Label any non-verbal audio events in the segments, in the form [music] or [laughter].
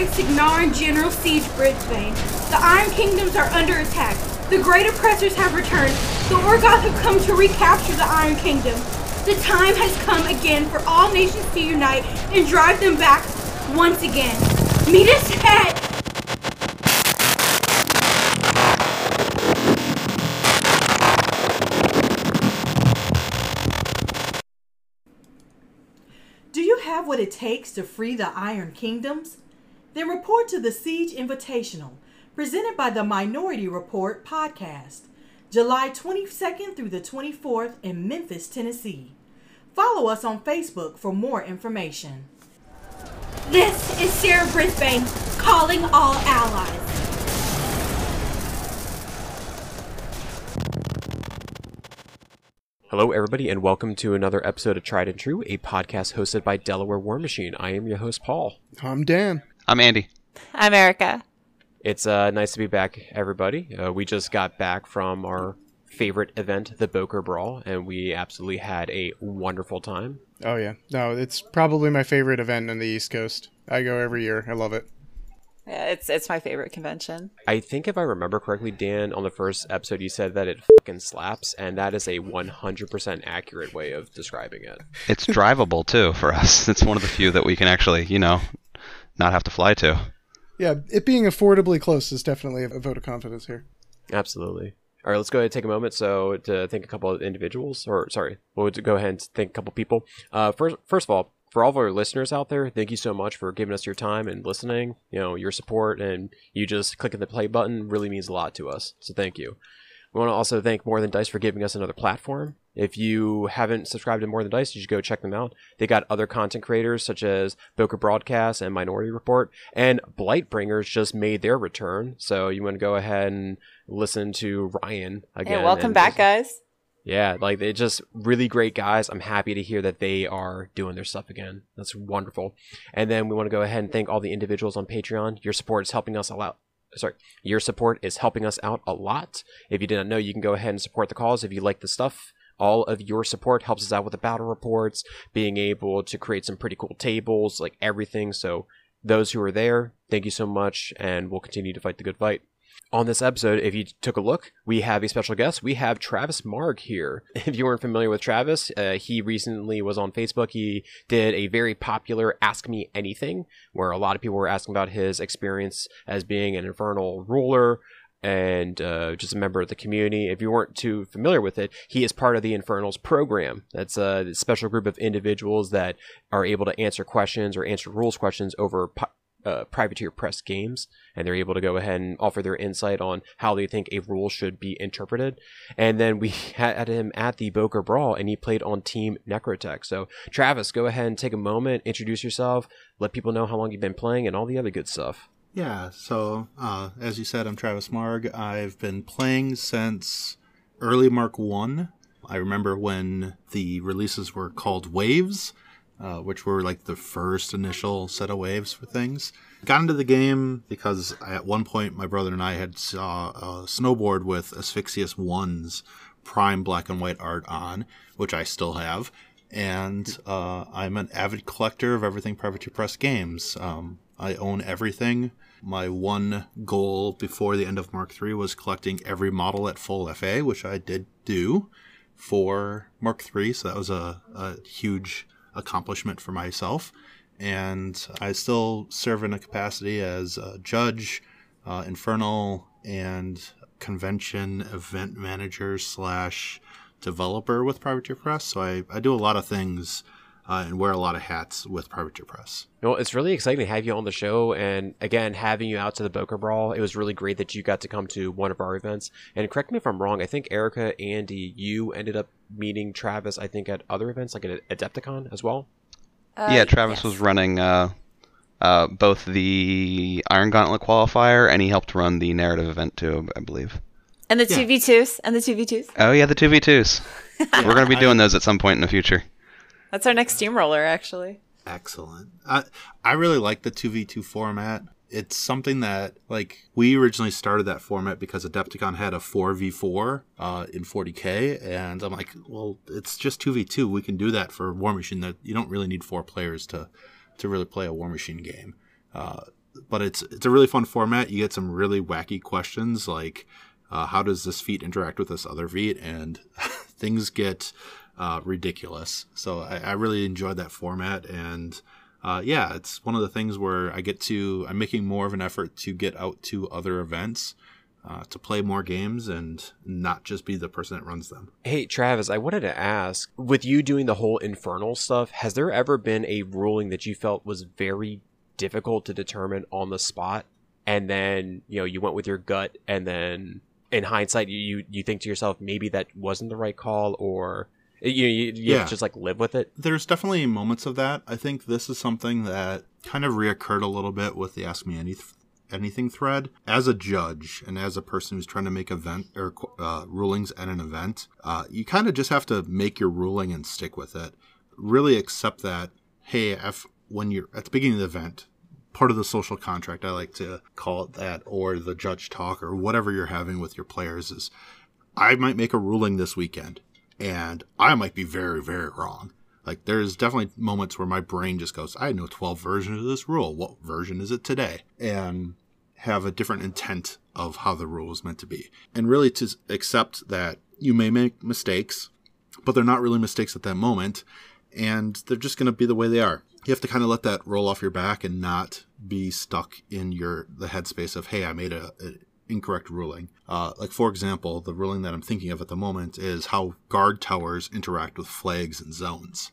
the great Cygnaran General Siege Brisbane. The Iron Kingdoms are under attack. The great oppressors have returned. The Orgoth have come to recapture the Iron Kingdom. The time has come again for all nations to unite and drive them back once again. Meet us at Do you have what it takes to free the Iron Kingdoms? Then report to the Siege Invitational, presented by the Minority Report podcast, July 22nd through the 24th in Memphis, Tennessee. Follow us on Facebook for more information. This is Sarah Brisbane calling all allies. Hello, everybody, and welcome to another episode of Tried and True, a podcast hosted by Delaware War Machine. I am your host, Paul. I'm Dan. I'm Andy. I'm Erica. It's uh, nice to be back, everybody. Uh, we just got back from our favorite event, the Bokur Brawl, and we absolutely had a wonderful time. Oh yeah, no, it's probably my favorite event on the East Coast. I go every year. I love it. Yeah, it's it's my favorite convention. I think if I remember correctly, Dan, on the first episode, you said that it fucking slaps, and that is a 100% accurate way of describing it. It's drivable too for us. It's one of the few that we can actually, you know, not have to fly to. Yeah, it being affordably close is definitely a vote of confidence here. Absolutely. All right, let's go ahead and take a moment so to thank a couple of individuals, or sorry, we'll go ahead and thank a couple people. Uh, first, first of all, for all of our listeners out there, thank you so much for giving us your time and listening. You know, your support and you just clicking the play button really means a lot to us. So thank you. We want to also thank More Than Dice for giving us another platform. If you haven't subscribed to More Than Dice, you should go check them out. They got other content creators such as Bokur Broadcast and Minority Report, and Blightbringers just made their return. So you want to go ahead and listen to Ryan again. Hey, welcome back, guys. yeah, like they're just really great guys. I'm happy to hear that they are doing their stuff again. That's wonderful. And then we want to go ahead and thank all the individuals on Patreon. Your support is helping us a lot. Sorry, your support is helping us out a lot. If you didn't know, you can go ahead and support the cause if you like the stuff. All of your support helps us out with the battle reports, being able to create some pretty cool tables, like everything. So, those who are there, thank you so much, and we'll continue to fight the good fight. On this episode, if you took a look, we have a special guest. We have Travis Marg here. [laughs] If you weren't familiar with Travis, uh, he recently was on Facebook. He did a very popular Ask Me Anything, where a lot of people were asking about his experience as being an infernal ruler and uh, just a member of the community. If you weren't too familiar with it, he is part of the Infernals program. That's a special group of individuals that are able to answer questions or answer rules questions over uh, privateer press games, and they're able to go ahead and offer their insight on how they think a rule should be interpreted. And then we [laughs] had him at the Bokur Brawl, and he played on Team Necrotech. So, Travis, go ahead and take a moment, introduce yourself, let people know how long you've been playing, and all the other good stuff. Yeah, so uh, as you said, I'm Travis Marg. I've been playing since early Mark 1. I remember when the releases were called Waves, uh, which were like the first initial set of waves for things. Got into the game because at one point my brother and I had saw a snowboard with Asphyxious 1's prime black and white art on, which I still have. And uh, I'm an avid collector of everything Privateer Press games. Um, I own everything. My one goal before the end of Mark III was collecting every model at full FA, which I did do for Mark III. So that was a, a huge accomplishment for myself. And I still serve in a capacity as a judge, uh, infernal, and convention event manager slash developer with Privateer Press. So I, I do a lot of things uh, and wear a lot of hats with Privateer Press. Well, it's really exciting to have you on the show, and again, having you out to the Bokur Brawl. It was really great that you got to come to one of our events. And correct me if I'm wrong. I think Erica, Andy, you ended up meeting Travis. I think at other events like at Adepticon as well. Uh, yeah, Travis yes. was running uh, uh, both the Iron Gauntlet qualifier and he helped run the narrative event too, I believe. and the Yeah. two v twos and the two v twos. Oh yeah, the two v twos. [laughs] We're gonna be doing those at some point in the future. That's our next steamroller, actually. Excellent. I I really like the two v two format. It's something that like we originally started that format because Adepticon had a four v four uh, in 40k, and I'm like, well, it's just two v two. We can do that for War Machine. That you don't really need four players to to really play a War Machine game. Uh, but it's it's a really fun format. You get some really wacky questions like uh, how does this feat interact with this other feat, and [laughs] things get uh, ridiculous. So I, I, really enjoyed that format, and uh, yeah, it's one of the things where I get to I'm making more of an effort to get out to other events. Uh, to play more games and not just be the person that runs them. Hey, Travis, I wanted to ask with you doing the whole infernal stuff, has there ever been a ruling that you felt was very difficult to determine on the spot? And then, you know, you went with your gut and then in hindsight you you think to yourself maybe that wasn't the right call or you you, you yeah. just like live with it? There's definitely moments of that. I think this is something that kind of reoccurred a little bit with the ask me any anything thread. As a judge and as a person who's trying to make event or uh, rulings at an event uh, you kind of just have to make your ruling and stick with it. Really accept that hey if when you're at the beginning of the event part of the social contract, I like to call it that, or the judge talk, or whatever you're having with your players is I might make a ruling this weekend and I might be very, very wrong. Like there's definitely moments where my brain just goes, I know 12 versions of this rule. What version is it today? And have a different intent of how the rule is meant to be. And really to accept that you may make mistakes, but they're not really mistakes at that moment. And they're just going to be the way they are you have to kind of let that roll off your back and not be stuck in your the headspace of hey i made a, a incorrect ruling. Uh, like for example the ruling that i'm thinking of at the moment is how guard towers interact with flags and zones.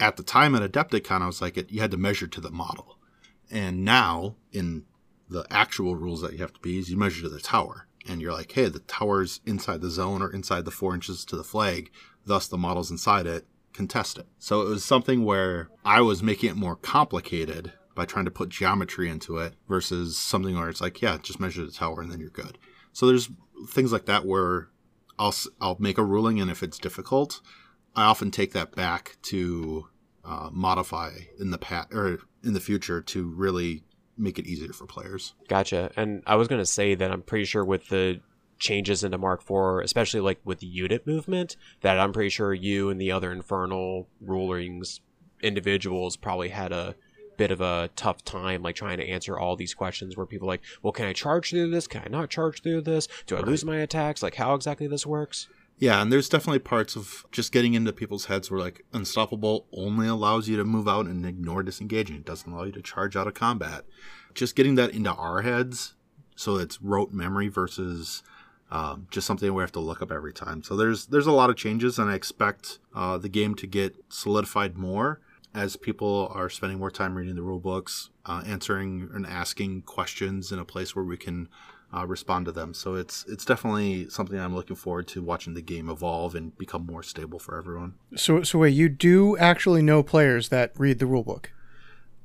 At the time at adepticon i was like it, you had to measure to the model. And now in the actual rules that you have to be is you measure to the tower. And you're like hey the tower's inside the zone or inside the four inches to the flag thus the model's inside it contest it. So it was something where I was making it more complicated by trying to put geometry into it versus something where it's like, yeah, just measure the tower and then you're good. So there's things like that where I'll I'll make a ruling and if it's difficult, I often take that back to uh, modify in the past or in the future to really make it easier for players. Gotcha. And I was going to say that I'm pretty sure with the changes into Mark IV, especially like with the unit movement, that I'm pretty sure you and the other Infernal rulings individuals probably had a bit of a tough time like trying to answer all these questions where people like, well, can I charge through this? Can I not charge through this? Do I lose my attacks? Like how exactly this works? Yeah, and there's definitely parts of just getting into people's heads where like unstoppable only allows you to move out and ignore disengaging. It doesn't allow you to charge out of combat. Just getting that into our heads so it's rote memory versus um, just something we have to look up every time. So there's there's a lot of changes, and I expect uh, the game to get solidified more as people are spending more time reading the rule books, uh, answering and asking questions in a place where we can uh, respond to them. So it's it's definitely something I'm looking forward to watching the game evolve and become more stable for everyone. So so wait, you do actually know players that read the rule book?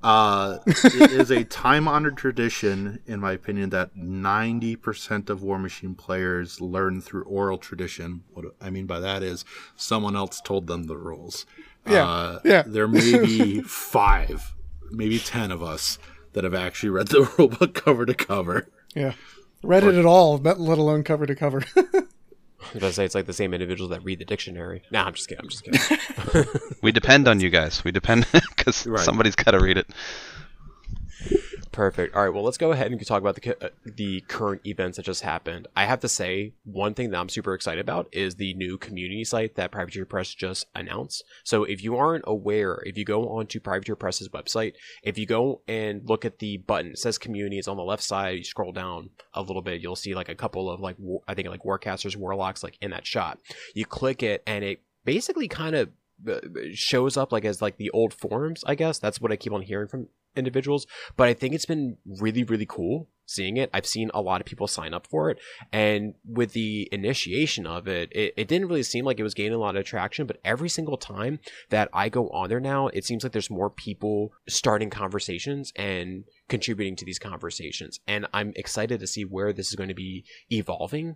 Uh, it is a [laughs] time honored tradition, in my opinion, that 90% of War Machine players learn through oral tradition. What I mean by that is someone else told them the rules. Yeah. Uh, yeah. There may be [laughs] five, maybe 10 of us that have actually read the [laughs] rulebook cover to cover. Yeah. Read or, it at all, let alone cover to cover. [laughs] I was gonna say it's like the same individuals that read the dictionary. Nah, I'm just kidding. I'm just kidding. we depend on you guys. We depend because right. somebody's got to read it. Perfect. All right. Well, let's go ahead and talk about the uh, the current events that just happened. I have to say, one thing that I'm super excited about is the new community site that Privateer Press just announced. So, if you aren't aware, if you go onto Privateer Press's website, if you go and look at the button, it says Community. It's on the left side. You scroll down a little bit, you'll see like a couple of like I think like Warcasters, Warlocks, like in that shot. You click it, and it basically kind of shows up like as like the old forums i guess that's what i keep on hearing from individuals, but I think it's been really, really cool seeing it. I've seen a lot of people sign up for it. And with the initiation of it, it, it, didn't really seem like it was gaining a lot of traction. But every single time that I go on there now, it seems like there's more people starting conversations and contributing to these conversations. And I'm excited to see where this is going to be evolving,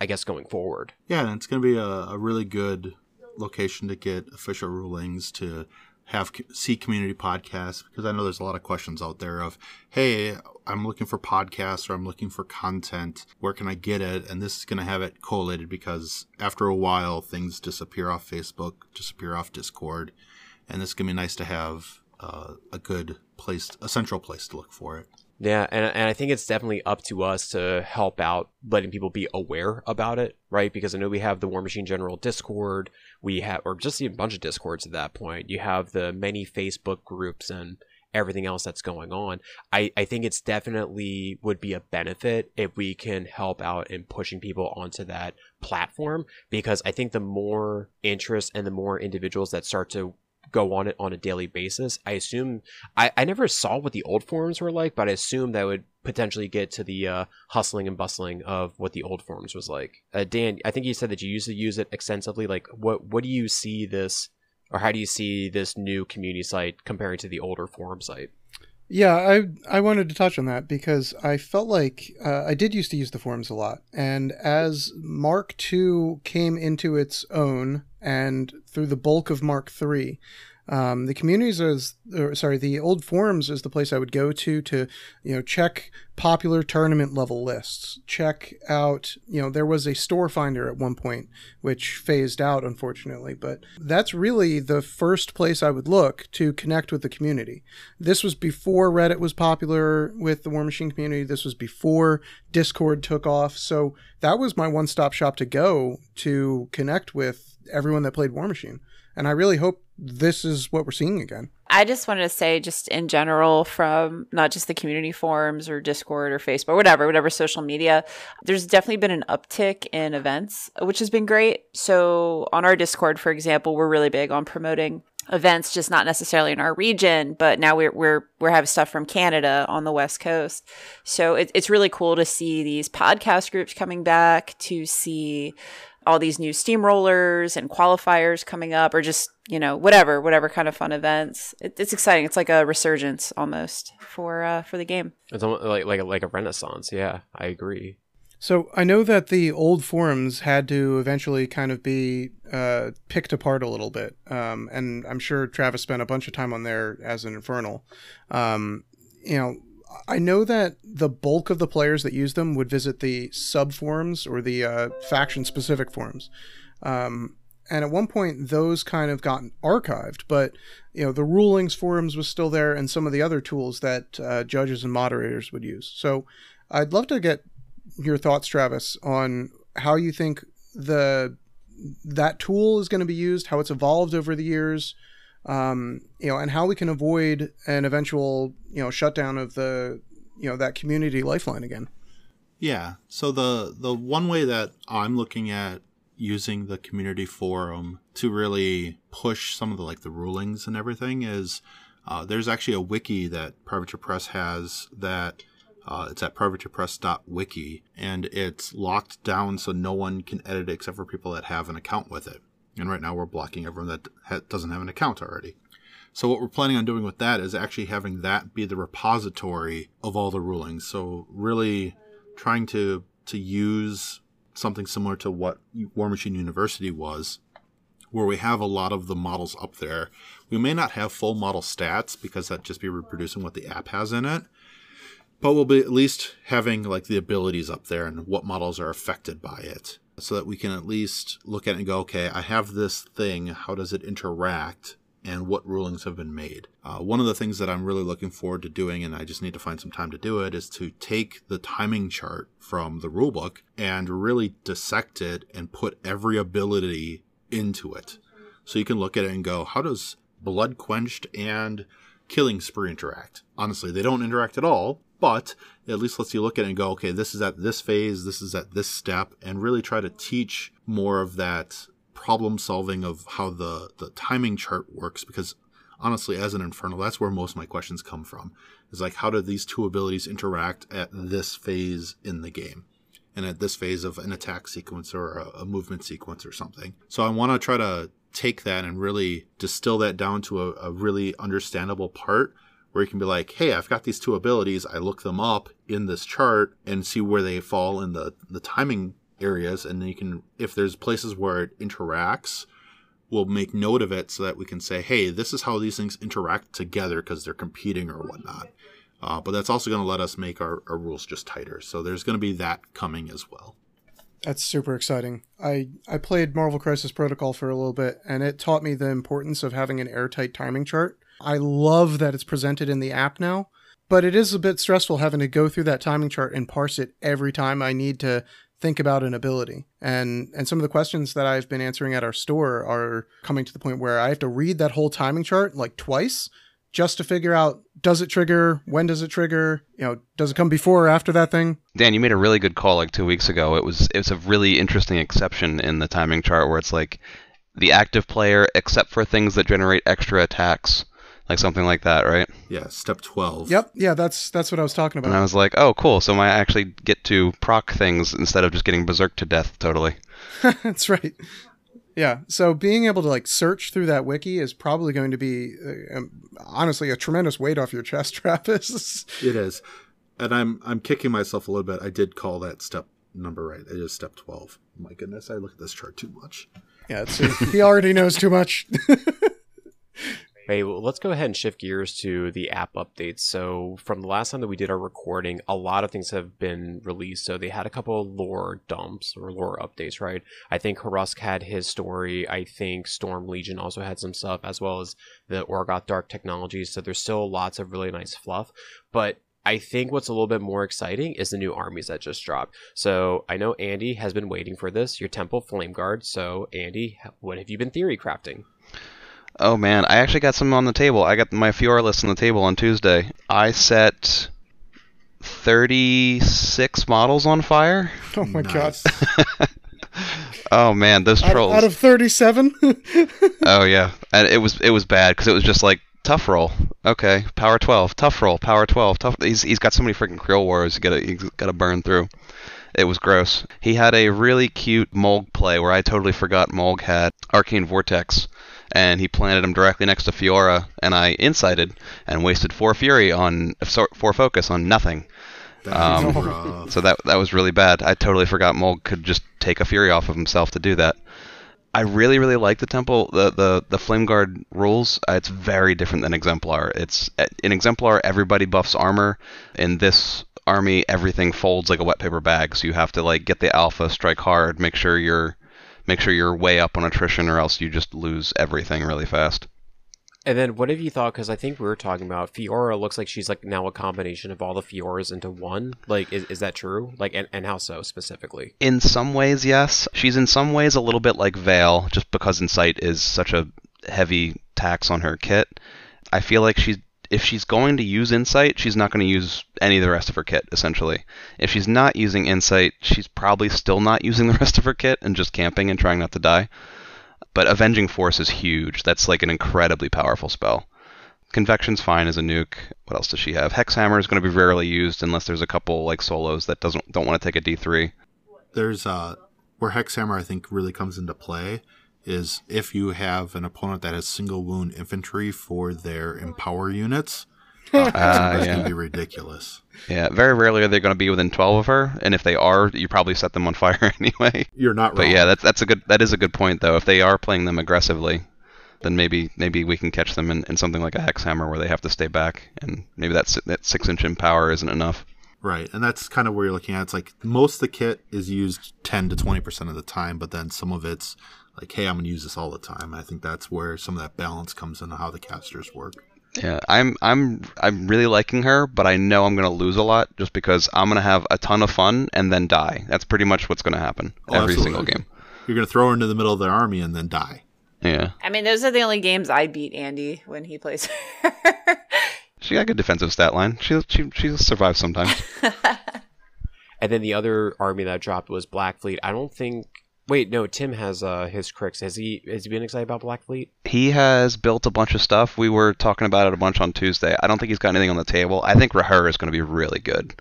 I guess, going forward. Yeah, and it's going to be a, a really good location to get official rulings to have see community podcasts because I know there's a lot of questions out there of, hey, I'm looking for podcasts or I'm looking for content. Where can I get it? And this is going to have it collated because after a while, things disappear off Facebook, disappear off Discord, and this can be nice to have uh, a good place, a central place to look for it. Yeah, and and I think it's definitely up to us to help out letting people be aware about it, right? Because I know we have the War Machine General Discord, we have or just a bunch of Discords at that point. You have the many Facebook groups and everything else that's going on. I, I think it's definitely would be a benefit if we can help out in pushing people onto that platform because I think the more interest and the more individuals that start to go on it on a daily basis. I assume I, I never saw what the old forums were like, but I assume that would potentially get to the uh, hustling and bustling of what the old forums was like. Uh, Dan, I think you said that you used to use it extensively. Like, what what do you see this, or how do you see this new community site comparing to the older forum site? Yeah, I I wanted to touch on that because I felt like uh, I did used to use the forums a lot, and as Mark II came into its own, and through the bulk of Mark III, um, the communities is, or, sorry, the old forums is the place I would go to to, you know, check popular tournament level lists. Check out, you know, there was a store finder at one point which phased out unfortunately, but that's really the first place I would look to connect with the community. This was before Reddit was popular with the War Machine community. This was before Discord took off. So that was my one stop shop to go to connect with everyone that played War Machine. And I really hope this is what we're seeing again. I just wanted to say, just in general, from not just the community forums or Discord or Facebook, whatever, whatever social media, there's definitely been an uptick in events, which has been great. So on our Discord, for example, we're really big on promoting events just not necessarily in our region but now we're we're we're having stuff from Canada on the west coast so it, it's really cool to see these podcast groups coming back to see all these new steamrollers and qualifiers coming up, or just you know whatever, whatever kind of fun events. It, it's exciting. It's like a resurgence almost for uh, for the game. It's almost like like like a renaissance. Yeah, I agree. So I know that the old forums had to eventually kind of be uh, picked apart a little bit, um, and I'm sure Travis spent a bunch of time on there as an infernal. Um, you know, I know that the bulk of the players that use them would visit the sub forums or the uh, faction specific forums. Um, and at one point, those kind of got archived, but you know the rulings forums was still there, and some of the other tools that uh, judges and moderators would use. So, I'd love to get your thoughts, Travis, on how you think the that tool is going to be used, how it's evolved over the years, um, you know, and how we can avoid an eventual, you know, shutdown of the, you know, that community lifeline again. Yeah. So the the one way that I'm looking at using the community forum to really push some of the like the rulings and everything is uh, there's actually a wiki that Privateer Press has that uh, it's at privateerpress.wiki and it's locked down so no one can edit it except for people that have an account with it. And right now we're blocking everyone that ha- doesn't have an account already. So what we're planning on doing with that is actually having that be the repository of all the rulings. So really trying to to use something similar to what War Machine University was, where we have a lot of the models up there. We may not have full model stats because that just be reproducing what the app has in it, but we'll be at least having like the abilities up there and what models are affected by it so that we can at least look at it and go, okay, I have this thing. How does it interact? And what rulings have been made? Uh, one of the things that I'm really looking forward to doing, and I just need to find some time to do it, is to take the timing chart from the rulebook and really dissect it and put every ability into it. So you can look at it and go, how does blood quenched and killing spree interact? Honestly, they don't interact at all, but at least lets you look at it and go, okay, this is at this phase, this is at this step, and really try to teach more of that problem solving of how the, the timing chart works because honestly as an infernal that's where most of my questions come from is like how do these two abilities interact at this phase in the game? And at this phase of an attack sequence or a, a movement sequence or something. So i want to try to take that and really distill that down to a, a really understandable part where you can be like, hey, I've got these two abilities. I look them up in this chart and see where they fall in the, the timing areas. And then you can, if there's places where it interacts, we'll make note of it so that we can say, hey, this is how these things interact together because they're competing or whatnot. Uh, but that's also going to let us make our, our rules just tighter. So there's going to be that coming as well. That's super exciting. I, I played Marvel Crisis Protocol for a little bit, and it taught me the importance of having an airtight timing chart I love that it's presented in the app now, but it is a bit stressful having to go through that timing chart and parse it every time I need to think about an ability. And and some of the questions that I've been answering at our store are coming to the point where I have to read that whole timing chart like twice just to figure out does it trigger, when does it trigger, you know, does it come before or after that thing? Dan, you made a really good call like two weeks ago. It was it was a really interesting exception in the timing chart where it's like the active player, except for things that generate extra attacks, like something like that, right? Yeah, step 12. Yep, yeah, that's that's what I was talking about. And I was like, oh, cool. So I actually get to proc things instead of just getting berserk to death. Totally. [laughs] that's right. Yeah, so being able to like search through that wiki is probably going to be uh, um, honestly a tremendous weight off your chest, [laughs] Travis. It is. And I'm I'm kicking myself a little bit. I did call that step number right. It is step 12. My goodness, I look at this chart too much. yeah, it's, he already knows too much. [laughs] Hey, well, let's go ahead and shift gears to the app updates. So, from the last time that we did our recording, a lot of things have been released. So, they had a couple lore dumps or lore updates, right? I think Harusk had his story. I think Storm Legion also had some stuff, as well as the Orgoth Dark Technologies. So, there's still lots of really nice fluff. But I think what's a little bit more exciting is the new armies that just dropped. So, I know Andy has been waiting for this, your Temple Flame Guard. So, Andy, what have you been theory crafting? Oh man, I actually got some on the table. I got my Fiora list on the table on Tuesday. I set 36 models on fire. [laughs] oh my god! [laughs] Oh man, those trolls. out of thirty-seven. [laughs] Oh yeah, and it was it was bad because it was just like tough roll. Okay, power twelve, tough roll, power twelve, tough. He's he's got so many freaking Creel wars. You gotta you gotta burn through. It was gross. He had a really cute Mulg play where I totally forgot Mulg had Arcane Vortex, and he planted him directly next to Fiora, and I incited and wasted four Fury on four focus on nothing. Um. So that that was really bad. I totally forgot Mulg could just take a Fury off of himself to do that. I really really like the temple the the the flame guard rules. Uh, it's very different than exemplar. It's uh, in exemplar everybody buffs armor. In this army everything folds like a wet paper bag. So you have to like get the alpha, strike hard, make sure you're make sure you're way up on attrition or else you just lose everything really fast. And then what have you thought? Because I think we were talking about Fiora looks like she's like now a combination of all the Fioras into one. Like, is, is that true? Like, and, and how so specifically? In some ways, yes. She's in some ways a little bit like Vale, just because Insight is such a heavy tax on her kit. I feel like she's if she's going to use Insight, she's not going to use any of the rest of her kit, essentially. If she's not using Insight, she's probably still not using the [laughs] rest of her kit and just camping and trying not to die. But Avenging Force is huge. That's like an incredibly powerful spell. Convection's fine as a nuke. What else does she have? Hexhammer is going to be rarely used unless there's a couple like solos that doesn't don't want to take a D3. There's uh where Hexhammer I think really comes into play is if you have an opponent that has single wound infantry for their empower units. [laughs] Ah, uh, that's yeah. gonna be ridiculous. Yeah, very rarely are they going to be within 12 of her, and if they are, you probably set them on [laughs] fire anyway. You're not But yeah, that's that's a good that is a good point though. If they are playing them aggressively, then maybe maybe we can catch them in, in something like a hex hammer where they have to stay back, and maybe that that six inch in power isn't enough. Right, and that's kind of where you're looking at. It's like most of the kit is used 10 to 20 percent of the time, but then some of it's like, hey, I'm gonna use this all the time. I think that's where some of that balance comes into how the casters work. Yeah, I'm I'm I'm really liking her, but I know I'm going to lose a lot just because I'm going to have a ton of fun and then die. That's pretty much what's going to happen Oh, every absolutely. single game. You're gonna throw her into the middle of the army and then die. Yeah, I mean, those are the only games I beat Andy when he plays. [laughs] she got a good defensive stat line. She she she survives sometimes. [laughs] And then the other army that dropped was Black Fleet. I don't think. Wait, no. Tim has uh, his Cryx. Has he? Has he been excited about Black Fleet? he has built a bunch of stuff. We were talking about it a bunch on Tuesday. I don't think he's got anything on the table. I think Rahur is going to be really good.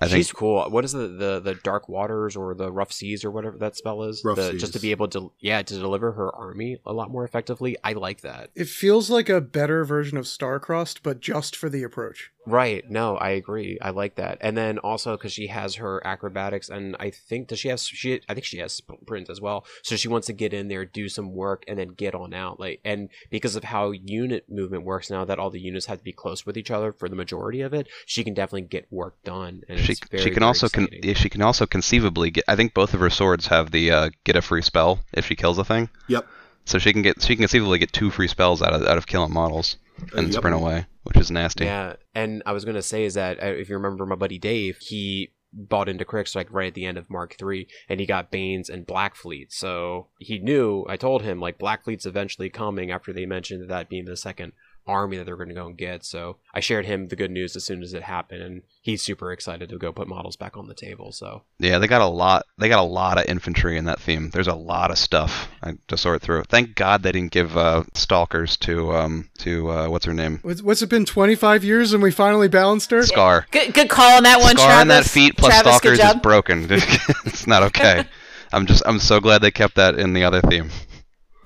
I think She's cool. What is the, the the Dark Waters or the Rough Seas or whatever that spell is? Rough The- Just to be able to yeah to deliver her army a lot more effectively. I like that. It feels like a better version of Starcrossed, but just for the approach. Right. No, I agree. I like that. And then also because she has her acrobatics, and I think does she have she? I think she has sprint as well. So she wants to get in there, do some work, and then get on out. Like, and because of how unit movement works now, that all the units have to be close with each other for the majority of it, she can definitely get work done. And she very, she can also con- exciting. yeah, she can also conceivably get. I think both of her swords have the uh, get a free spell if she kills a thing. Yep. So she can get she can conceivably get two free spells out of out of killing models. and yep. sprint away, which is nasty. Yeah, and I was gonna say is that uh, if you remember my buddy Dave, he bought into Cryx like right at the end of Mark Three, and he got Banes and Black Fleet. So he knew. I told him like Black Fleet's eventually coming after they mentioned that being the second army that they're going to go and get. So I shared him the good news as soon as it happened, and he's super excited to go put models back on the table. So Yeah, they got a lot. They got a lot of infantry in that theme. There's a lot of stuff to sort through. Thank God they didn't give uh, stalkers to um to uh, what's her name What's, what's it been? Twenty five years, and we finally balanced her. Skarre. Good, good call on that one, Skarre Travis. on that feet plus Travis, stalkers is broken. [laughs] it's not okay. [laughs] I'm just I'm so glad they kept that in the other theme.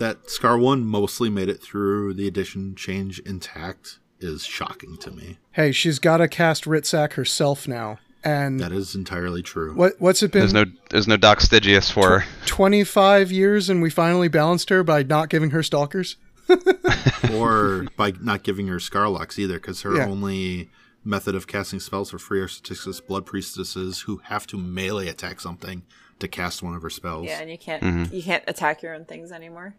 That Skarre One mostly made it through the edition change intact is shocking to me. Hey, she's got to cast Ritsak herself now. And That is entirely true. what what's it been? There's no there's no Doc Stygius for her. 25 years and we finally balanced her by not giving her stalkers? [laughs] or by not giving her Skarlocks either, because her Yeah. only method of casting spells for free are Satyxis Blood Priestesses who have to melee attack something to cast one of her spells. Yeah, and you can't Mm-hmm. you can't attack your own things anymore.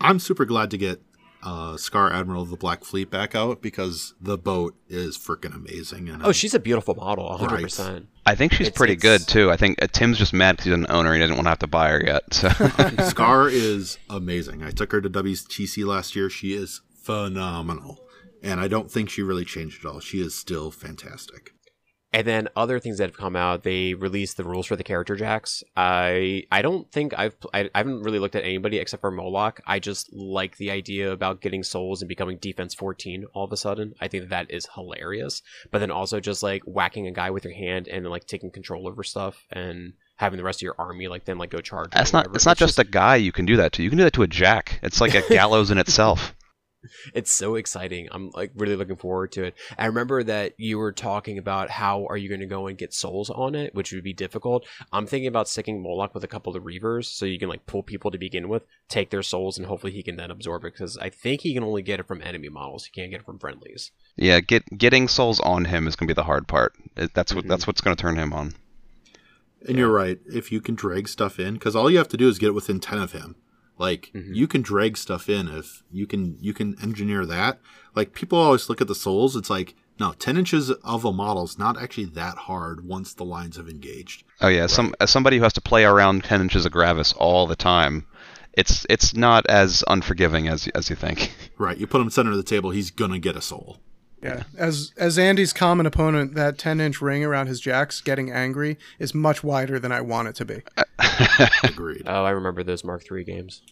I'm super glad to get uh, Skarre Admiral of the Black Fleet back out because the boat is freaking amazing. And oh, she's a beautiful model, hundred Right. percent. I think she's It's- pretty it's- good too. I think uh, Tim's just mad because he's an owner. He doesn't want to have to buy her yet. So [laughs] Skarre [laughs] is amazing. I took her to WTC last year. She is phenomenal. And I don't think she really changed at all. She is still fantastic. And then other things that have come out, they released the rules for the character jacks. I I don't think I've I, I haven't really looked at anybody except for Moloch. I just like the idea about getting souls and becoming defense 14 all of a sudden. I think that is hilarious. But then also just like whacking a guy with your hand and like taking control over stuff and having the rest of your army like then like go charge. that's not. whatever. It's not just a guy you can do that to. You can do that to a jack. It's like a [laughs] gallows in itself. It's so exciting. I'm like really looking forward to it. I remember that you were talking about how are you going to go and get souls on it, which would be difficult. I'm thinking about sticking Moloch with a couple of Reavers so you can like pull people to begin with, take their souls, and hopefully he can then absorb it because I think he can only get it from enemy models. He can't get it from friendlies. Yeah, get getting souls on him is gonna be the hard part. That's what Mhm. that's what's gonna turn him on. And you're right. If you can drag stuff in, because all you have to do is get it within ten of him. Like Mhm. you can drag stuff in if you can you can engineer that. Like people always look at the souls. It's like no, ten inches of a model is not actually that hard once the lines have engaged. Oh yeah, some as somebody who has to play around ten inches of gravis all the time, it's it's not as unforgiving as as you think. [laughs] Right. You put him center of the table, he's gonna get a soul. Yeah. As as Andy's common opponent, that 10 inch ring around his jacks getting angry is much wider than I want it to be. [laughs] Agreed. Oh, I remember those Mark III games.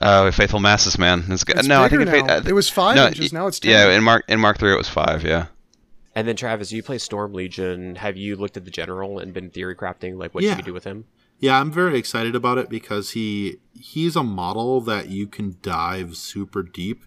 Oh, Faithful Masses, man. It's, good. It's no, I bigger think it, uh, It was five no, inches, now it's 10. Yeah, in Mark in Mark three it was five. Yeah. And then Travis, you play Storm Legion. Have you looked at the general and been theory crafting like what Yeah. you could do with him? Yeah, I'm very excited about it because he he's a model that you can dive super deep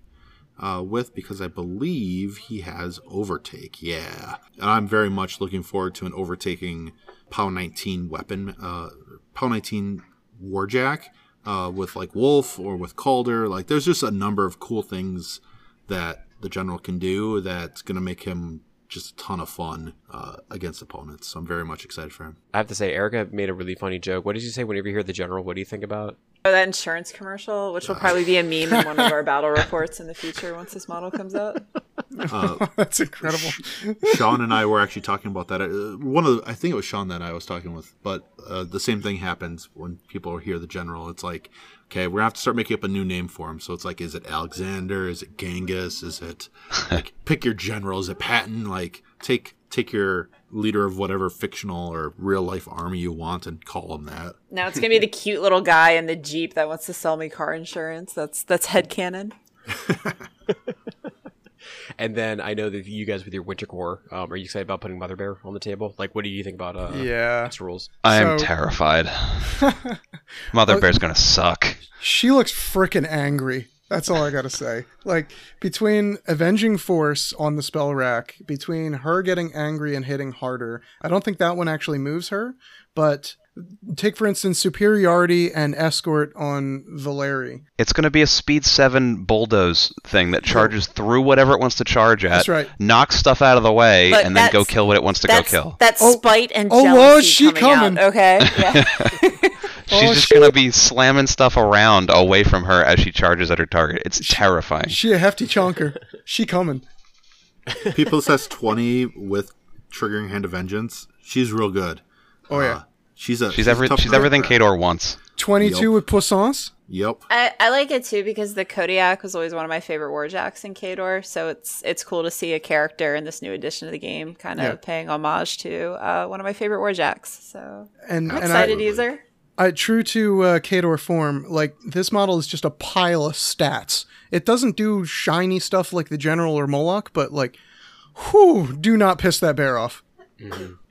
uh, with because I believe he has overtake. Yeah, and I'm very much looking forward to an overtaking POW 19 weapon, uh, POW 19 Warjack uh, with like Wolf or with Calder. Like, there's just a number of cool things that the general can do that's going to make him just a ton of fun uh, against opponents. So I'm very much excited for him. I have to say, Erica made a really funny joke. What did you say whenever you hear the general? What do you think about? Oh, that insurance commercial, which will probably be a meme in one of our [laughs] battle reports in the future once this model comes out. Uh, [laughs] That's incredible. Sean and I were actually talking about that. Uh, One of the, I think it was Sean that I was talking with, but uh, the same thing happens when people hear the general. It's like, okay, we're gonna have to start making up a new name for him. So it's like, is it Alexander? Is it Genghis? Is it like [laughs] pick your general? Is it Patton? Like take take your leader of whatever fictional or real life army you want and call him that. Now it's gonna be the [laughs] cute little guy in the jeep that wants to sell me car insurance. That's that's headcanon. [laughs] And then I know that you guys with your Winter Korps, um, are you excited about putting Mother Bear on the table? Like, what do you think about uh, Yeah. Rules? I am So- terrified. [laughs] Mother Bear's gonna suck. She looks frickin' angry. That's all I gotta say. Like between avenging force on the spell rack, between her getting angry and hitting harder, I don't think that one actually moves her. But take for instance superiority and escort on Valeri. It's gonna be a speed seven bulldoze thing that charges through whatever it wants to charge at, That's right. knocks stuff out of the way, But and then go kill what it wants to go kill. that's Oh, spite and oh, jealousy Lord, she coming, coming. out. Okay, [laughs] yeah. [laughs] She's Oh, just shit. gonna be slamming stuff around away from her as she charges at her target. It's terrifying. She a hefty chunker. She coming. [laughs] People says twenty with triggering hand of vengeance. She's real good. Oh yeah, Uh, she's a She's a every tough she's everything. Khador wants. twenty-two Yup. with puissance. Yep. I, I like it too because the Kodiak was always one of my favorite warjacks in Khador, so it's it's cool to see a character in this new edition of the game kind of Yeah. paying homage to uh, one of my favorite warjacks. So And I'm and excited I, user. I, true to uh, Khador form, like this model is just a pile of stats. It doesn't do shiny stuff like the general or Moloch, but like, whew, do not piss that bear off.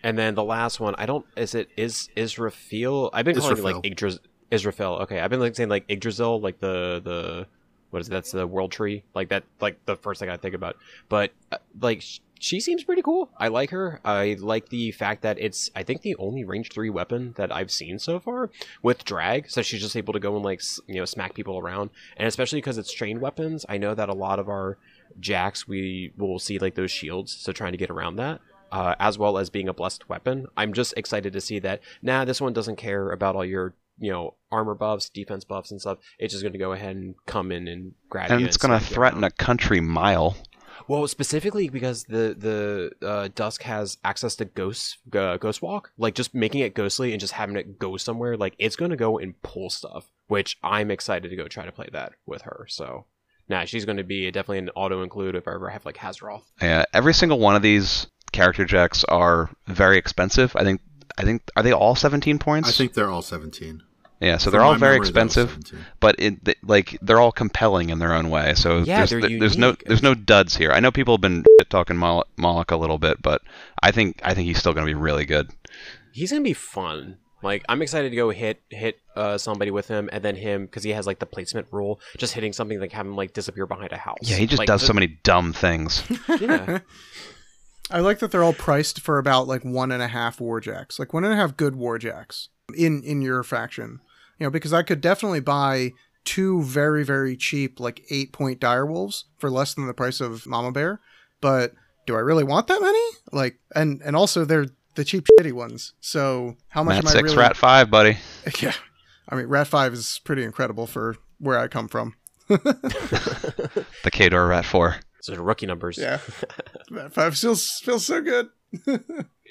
And then the last one, I don't. Is it is Israfil? I've been calling it like Israfil. Yggdras, Israfil. Okay, I've been like saying like Yggdrasil, like the the what is it? that's the world tree, like that, like the first thing I think about. But uh, like sh- she seems pretty cool. I like her. I like the fact that it's I think the only range three weapon that I've seen so far with drag. So she's just able to go and like you know smack people around, and especially because it's trained weapons. I know that a lot of our jacks we will see like those shields, so trying to get around that uh, as well as being a blessed weapon. I'm just excited to see that. Nah, this one doesn't care about all your you know armor buffs, defense buffs, and stuff. It's just going to go ahead and come in and grab you. And it's gonna threaten a country mile. Well, specifically because the the uh, Dusk has access to ghost uh, ghost walk, like just making it ghostly and just having it go somewhere. Like it's going to go and pull stuff, which I'm excited to go try to play that with her. So. Nah, she's going to be definitely an auto include if I ever have like Hazaroth. Yeah, every single one of these character jacks are very expensive. I think I think are they all 17 points? I think they're all seventeen. Yeah, so they're all very memory, they're all expensive, but it th- like they're all compelling in their own way. So Yeah, there's they're there's no there's no duds here. I know people have been talking Mol- Moloch a little bit, but I think I think he's still going to be really good. he's gonna be fun. Like I'm excited to go hit hit uh, somebody with him, and then him because he has like the placement rule, just hitting something like have him like disappear behind a house. Yeah, he just Like, does ju- so many dumb things. [laughs] Yeah, I like that they're all priced for about like one and a half warjacks, like one and a half good warjacks in in your faction. You know, because I could definitely buy two very very cheap like eight point direwolves for less than the price of Mama Bear, but do I really want that many? Like, and and also they're the cheap shitty ones. So how much Mat am I six, really? rat five, buddy. [laughs] Yeah, I mean Rat Five is pretty incredible for where I come from. [laughs] The Khador rat four. so the rookie numbers. Yeah, [laughs] Rat Five feels feels so good.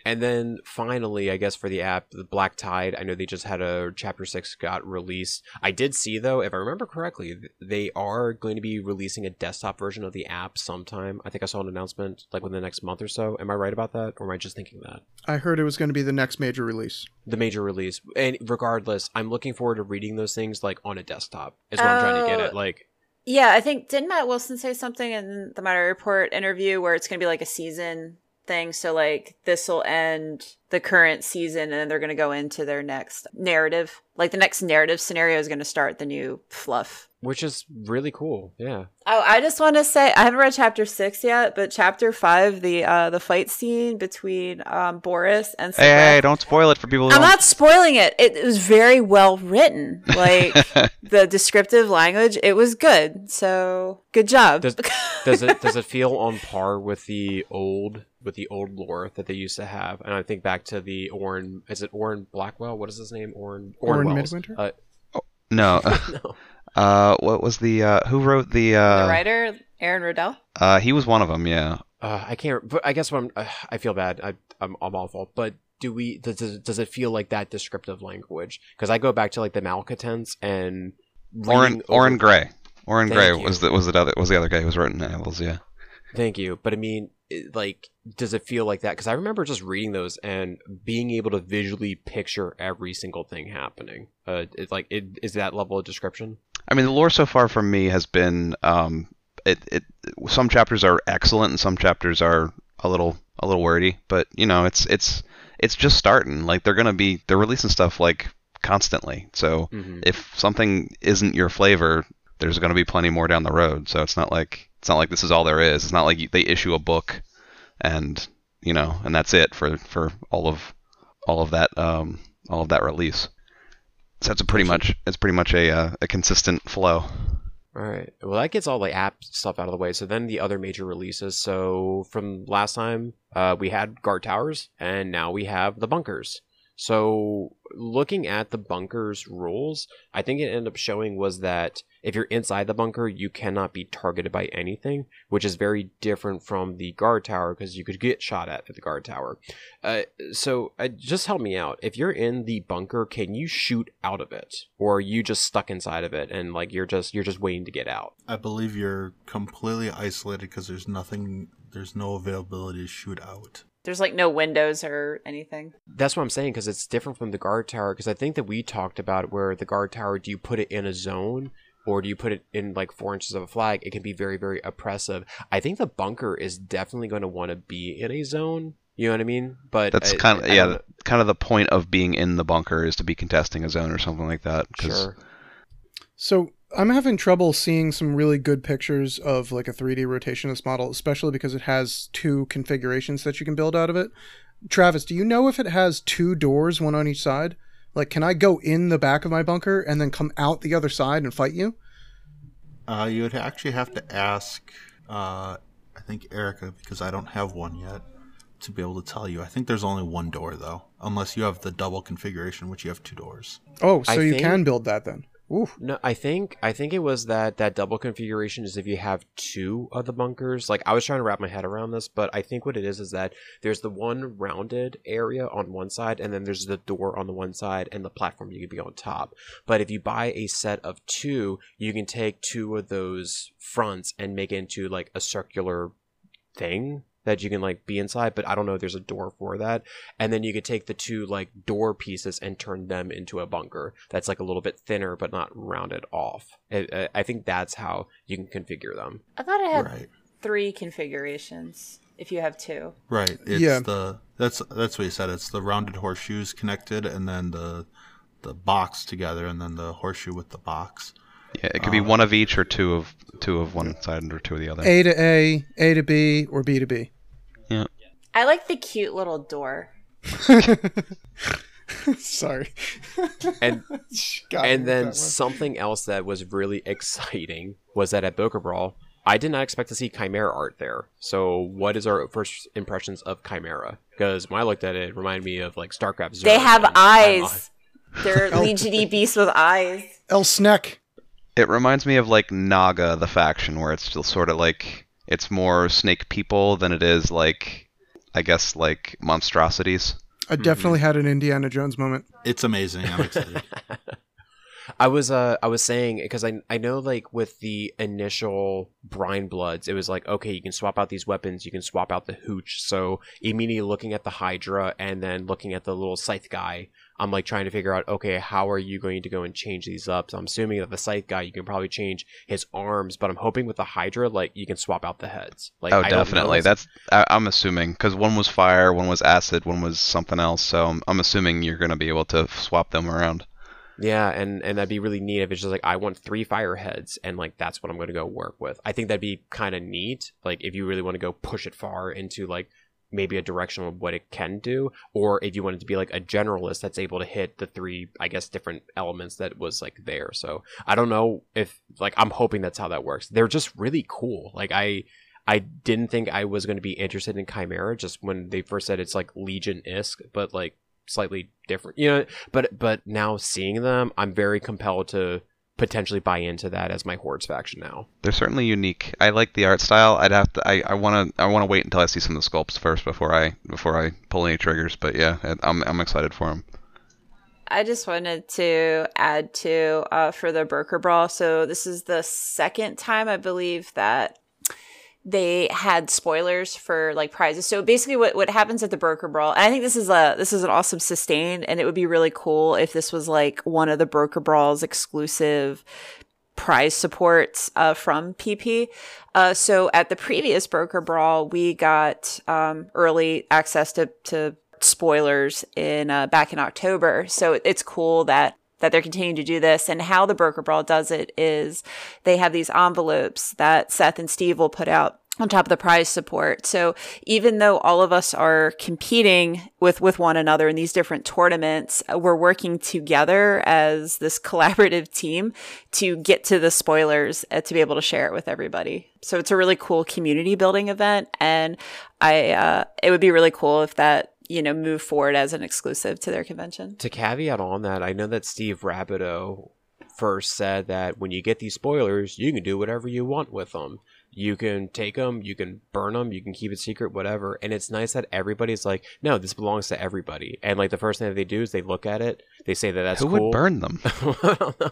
And then finally, I guess for the app, the Black Tide. I know they just had a chapter six got released. I did see though, if I remember correctly, they are going to be releasing a desktop version of the app sometime. I think I saw an announcement like within the next month or so. Am I right about that, or am I just thinking that? I heard it was going to be the next major release. the major release. And regardless, I'm looking forward to reading those things like on a desktop. Is what I'm trying to get at. Uh, like, Yeah, I think didn't Matt Wilson say something in the Matter Report interview where it's going to be like a season thing? So like this will end the current season, and then they're going to go into their next narrative. Like the next narrative scenario is going to start the new fluff. which is really cool. Yeah. Oh, I just want to say I haven't read chapter six yet, but chapter five, the uh the fight scene between um Boris and Hey, hey, don't spoil it for people who I'm don't. not spoiling it. It, it was very well written. Like [laughs] the descriptive language, it was good. So good job. Does does it does it feel on par with the old with the old lore that they used to have? And I think back to the Orin. Is it Orin Blackwell? What is his name? Orin Orin Wells. Midwinter? Uh, no. [laughs] no. Uh, what was the uh, who wrote the? the Uh, writer, Aeryn Rudel. uh, he was one of them. Yeah. Uh, I can't. But I guess what I'm. Uh, I feel bad. I, I'm I'm awful. But do we? Does does, does it feel like that descriptive language? Because I go back to like the Malcontents and Orin reading Orrin Grey. Orin Thank Gray you. was the was the other was the other guy who was writing novels. Yeah. Thank you. But I mean, it- like, does it feel like that? Because I remember just reading those and being able to visually picture every single thing happening. Uh, it's like, it is that level of description. I mean, the lore so far from me has been um, it, it some chapters are excellent and some chapters are a little a little wordy, but you know, it's it's it's just starting. Like they're gonna be they're releasing stuff like constantly. So Mhm. if something isn't your flavor, there's gonna be plenty more down the road. So it's not like it's not like this is all there is. It's not like you, they issue a book and you know and that's it for for all of all of that um all of that release. So that's a pretty much it's pretty much a uh, a consistent flow. All right. Well, that gets all the app stuff out of the way. So then the other major releases. So from last time, uh, we had guard towers, and now we have the bunkers. So looking at the bunkers rules, I think it ended up showing was that if you're inside the bunker, you cannot be targeted by anything, which is very different from the guard tower because you could get shot at at the guard tower. Uh, so uh, just help me out. If you're in the bunker, can you shoot out of it, or are you just stuck inside of it and like you're just you're just waiting to get out? I believe you're completely isolated because there's nothing, there's no availability to shoot out. There's like no windows or anything. That's what I'm saying because it's different from the guard tower. Because I think that we talked about where the guard tower, do you put it in a zone or do you put it in like four inches of a flag? It can be very, very oppressive. I think the bunker is definitely going to want to be in a zone. You know what I mean? But That's I- kind of I yeah, don't- kind of the point of being in the bunker is to be contesting a zone or something like that. 'cause Sure. So I'm having trouble seeing some really good pictures of like a 3D rotationist model, especially because it has two configurations that you can build out of it. Travis, do you know if it has two doors, one on each side? Like, can I go in the back of my bunker and then come out the other side and fight you? Uh, you would actually have to ask, uh, I think Erica, because I don't have one yet, to be able to tell you. I think there's only one door though, unless you have the double configuration, which you have two doors. Oh, so I you think- can build that then. Ooh. No, I think I think it was that that double configuration is if you have two of the bunkers. Like I was trying to wrap my head around this, but I think what it is is that there's the one rounded area on one side, and then there's the door on the one side, and the platform you can be on top. But if you buy a set of two, you can take two of those fronts and make it into like a circular thing that you can like be inside but i don't know if there's a door for that and then you could take the two like door pieces and turn them into a bunker that's like a little bit thinner but not rounded off i, I- I think that's how you can configure them I thought it had Right. three configurations. If you have two, Right. It's Yeah. the that's that's what you said. It's the rounded horseshoes connected, and then the the box together, and then the horseshoe with the box. Yeah, it could be uh, one of each or two of two of one side or two of the other. A to A, A to B, or B to B. Yeah. I like the cute little door. [laughs] Sorry. and [laughs] and then something else that was really exciting was that at Bokur Brawl, I did not expect to see Khymaera art there. So, what is our first impressions of Khymaera? Because when I looked at it, it reminded me of like StarCraft. Zero They have eyes. They're [laughs] Legion beasts with eyes. El Sneck. It reminds me of like Naga, the faction, where it's still sort of like it's more snake people than it is like, I guess like monstrosities. I definitely had an Indiana Jones moment. It's amazing. I'm excited. [laughs] I was uh I was saying because I I know like with the initial Brinebloods it was like okay you can swap out these weapons you can swap out the hooch so immediately looking at the hydra and then looking at the little scythe guy I'm like trying to figure out okay how are you going to go and change these up so I'm assuming that the scythe guy you can probably change his arms but I'm hoping with the hydra like you can swap out the heads like oh, I definitely. That's I, I'm assuming because one was fire, one was acid, one was something else. So I'm, I'm assuming you're gonna be able to swap them around. Yeah, and and that'd be really neat if it's just like I want three fire heads and like that's what I'm going to go work with. I think that'd be kind of neat. Like if you really want to go push it far into like maybe a direction of what it can do, or if you wanted to be like a generalist that's able to hit the three, I guess, different elements that was like there. So I don't know if like I'm hoping that's how that works. They're just really cool. Like I. I didn't think I was going to be interested in Khymaera just when they first said it's like Legion isk, but like slightly different. You know, but but now seeing them, I'm very compelled to potentially buy into that as my hordes faction now. They're certainly unique. I like the art style. I'd have to. I, I want to. I want to wait until I see some of the sculpts first before I before I pull any triggers. But yeah, I'm I'm excited for them. I just wanted to add to uh, for the Bokur Brawl. So this is the second time I believe that they had spoilers for like prizes. So basically, what what happens at the Bokur Brawl, and I think this is a this is an awesome sustain, and it would be really cool if this was like one of the Bokur Brawl's exclusive prize supports uh, from PP. Uh, so at the previous Bokur Brawl, we got um, early access to to spoilers in uh, back in October. So it's cool that that they're continuing to do this. And how the Bokur Brawl does it is they have these envelopes that Seth and Steve will put out on top of the prize support. So even though all of us are competing with, with one another in these different tournaments, uh, we're working together as this [laughs] collaborative team to get to the spoilers uh, to be able to share it with everybody. So it's a really cool community building event. And I, uh, it would be really cool if that, you know, move forward as an exclusive to their convention. To caveat on that, I know that Steve Rabideau first said that when you get these spoilers, you can do whatever you want with them. You can take them, you can burn them, you can keep it secret, whatever. And it's nice that everybody's like, no, this belongs to everybody. And like the first thing that they do is they look at it, they say that that's Who cool. would burn them? [laughs] I don't know.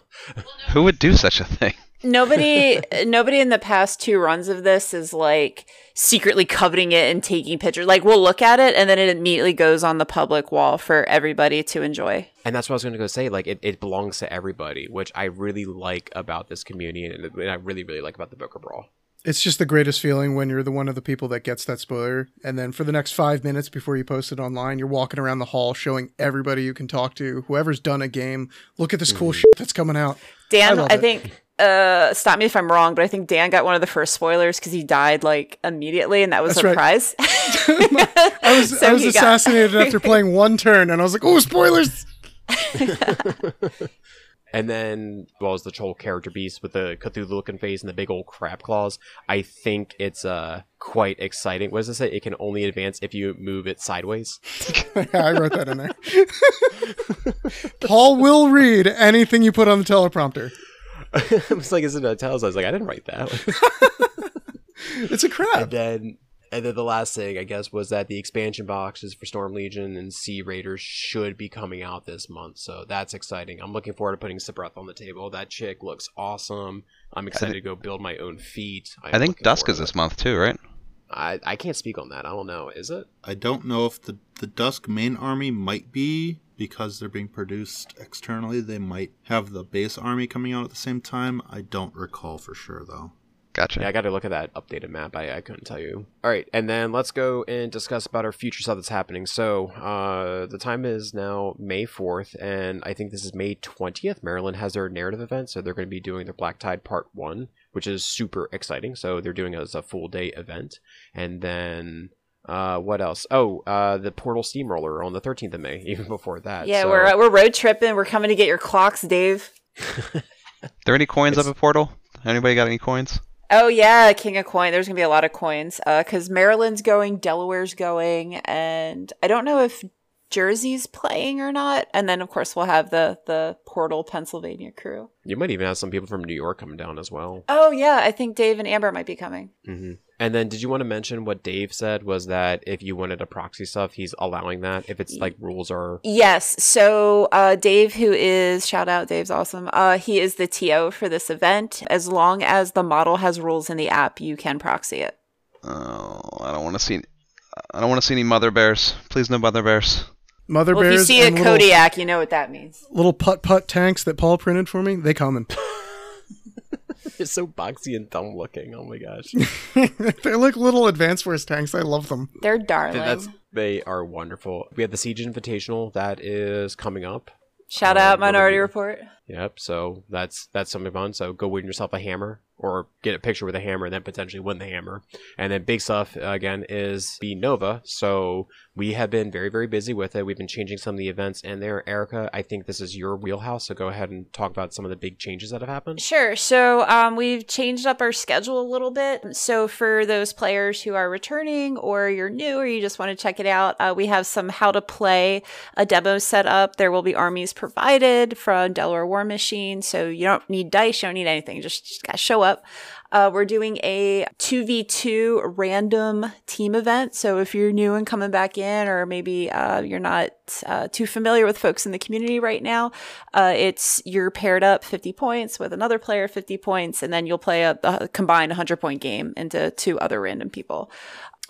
Who would do such a thing? Nobody, nobody in the past two runs of this is like secretly coveting it and taking pictures. Like we'll look at it and then it immediately goes on the public wall for everybody to enjoy. And that's what I was going to go say. Like, it, it belongs to everybody, which I really like about this community, and, and I really, really like about the Bokur Brawl. It's just the greatest feeling when you're the one of the people that gets that spoiler, and then for the next five minutes before you post it online, you're walking around the hall showing everybody you can talk to, whoever's done a game. Look at this cool mm-hmm. shit that's coming out. Dan, love I, it. think. Uh, stop me if I'm wrong, but I think Dan got one of the first spoilers because he died like immediately, and that was That's a right. prize. [laughs] [laughs] I was So I was he got- assassinated [laughs] after playing one turn, and I was like, "Oh, spoilers!" And then, well, as the troll character beast with the Cthulhu looking face and the big old crab claws, I think it's uh quite exciting. What does it say? It can only advance if you move it sideways. yeah, I wrote that in there. Paul will read anything you put on the teleprompter. [laughs] I was like, is it a tells? I was like, I didn't write that. [laughs] It's a crab. and then, and then the last thing I guess was that the expansion boxes for Storm Legion and Sea Raiders should be coming out this month, so that's exciting. I'm looking forward to putting Sabreth on the table. That chick looks awesome. I'm excited to go build my own feet. I'm I think Dusk is this month too, right? I I can't speak on that. I don't know. Is it? I don't know if the the Dusk main army might be because they're being produced externally. They might have the base army coming out at the same time. I don't recall for sure though. Gotcha. Yeah, I got to look at that updated map. I, I couldn't tell you. All right, and then let's go and discuss about our future stuff that's happening. So, uh, the time is now May 4th, and I think this is May 20th. Maryland has their narrative event, so they're going to be doing their Black Tide Part 1, which is super exciting. So, they're doing it as a full day event. And then, uh, what else? Oh, uh, the Portal Steamroller on the 13th of May, [laughs] even before that. yeah, So- we're uh, we're road tripping. We're coming to get your clocks, Dave. [laughs] there any coins It's- up at Portal? Anybody got any coins? Oh yeah, King of Coin. There's gonna be a lot of coins because Maryland's going, Delaware's going, and I don't know if Jersey's playing or not. And then of course we'll have the the Portal Pennsylvania crew. You might even have some people from New York coming down as well. Oh yeah, I think Dave and Amber might be coming. hmm And then, did you want to mention what Dave said was that if you wanted to proxy stuff, he's allowing that if it's like rules are. Yes. So uh, Dave, who is shout out, Dave's awesome. Uh, he is the TO for this event. As long as the model has rules in the app, you can proxy it. Oh, I don't want to see. I don't want to see any mother bears. Please, no mother bears. Mother Well, if you see a and little, Kodiak, you know what that means. little putt putt tanks that Paul printed for me. They coming. [laughs] [laughs] It's so boxy and dumb looking. Oh my gosh, [laughs] they look little Advance Force tanks. I love them. They're darling. that's they are wonderful. We have the Siege Invitational that is coming up. Shout Uh, out Minority review? Report. Yep. So that's that's something fun. So go win yourself a hammer or get a picture with a hammer and then potentially win the hammer. And then big stuff uh, again is the Nova. So we have been very very busy with it. We've been changing some of the events and there, Erica. I think this is your wheelhouse. So go ahead and talk about some of the big changes that have happened. Sure. So um, we've changed up our schedule a little bit. So for those players who are returning or you're new or you just want to check it out, uh, we have some how to play a demo set up. There will be armies provided from Delaware War Machine. So you don't need dice, you don't need anything. Just, just gotta show up. Uh, we're doing a 2v2 random team event. So if you're new and coming back in, or maybe uh, you're not uh, too familiar with folks in the community right now, uh, it's you're paired up 50 points with another player 50 points, and then you'll play a, a combined 100 point game into two other random people.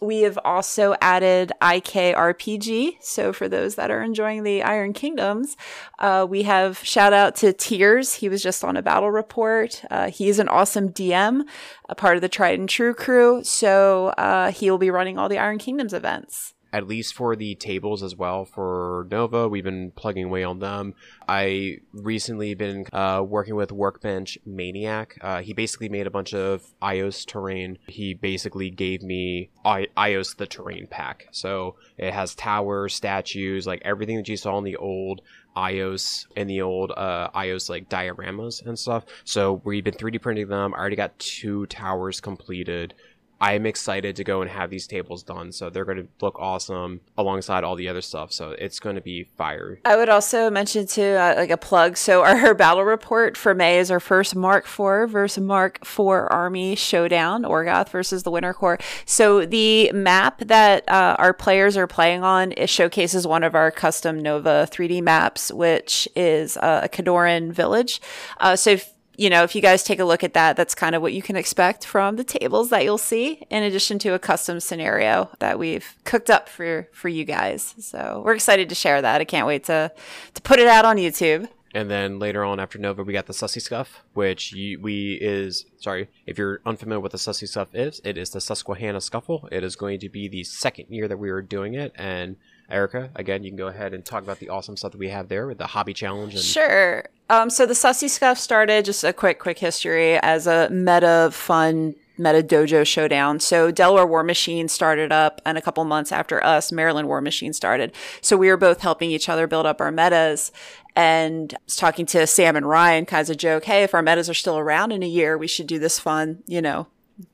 We have also added IKRPG. So for those that are enjoying the Iron Kingdoms, uh, we have shout out to Tears. He was just on a battle report. Uh, is an awesome DM, a part of the Tried and True crew. So uh, he will be running all the Iron Kingdoms events. At least for the tables as well for Nova. We've been plugging away on them. I recently been uh, working with Workbench Maniac. Uh, he basically made a bunch of Ios terrain. He basically gave me I- Ios the terrain pack. So it has towers, statues, like everything that you saw in the old Ios and the old uh, Ios like dioramas and stuff. So we've been 3D printing them. I already got two towers completed I'm excited to go and have these tables done. So they're going to look awesome alongside all the other stuff. So it's going to be fire. I would also mention too, uh, like a plug. So our battle report for May is our first Mark IV versus Mark IV Army showdown, Orgoth versus the Winter Korps. So the map that uh, our players are playing on it showcases one of our custom Nova 3D maps, which is uh, a Khadoran village. Uh, so if you know, if you guys take a look at that, that's kind of what you can expect from the tables that you'll see, in addition to a custom scenario that we've cooked up for for you guys. So we're excited to share that. I can't wait to to put it out on YouTube. And then later on after Nova, we got the Sussy Scuff, which we is sorry if you're unfamiliar with the Sussy Scuff is, it is the Susquehanna Scuffle. It is going to be the second year that we were doing it, and Erica, again, you can go ahead and talk about the awesome stuff that we have there with the hobby challenge. And- sure. Um, so the Sussy Scuff started just a quick, quick history as a meta fun meta dojo showdown. So Delaware War Machine started up, and a couple months after us, Maryland War Machine started. So we were both helping each other build up our metas. And talking to Sam and Ryan, kind of joke, hey, if our metas are still around in a year, we should do this fun, you know,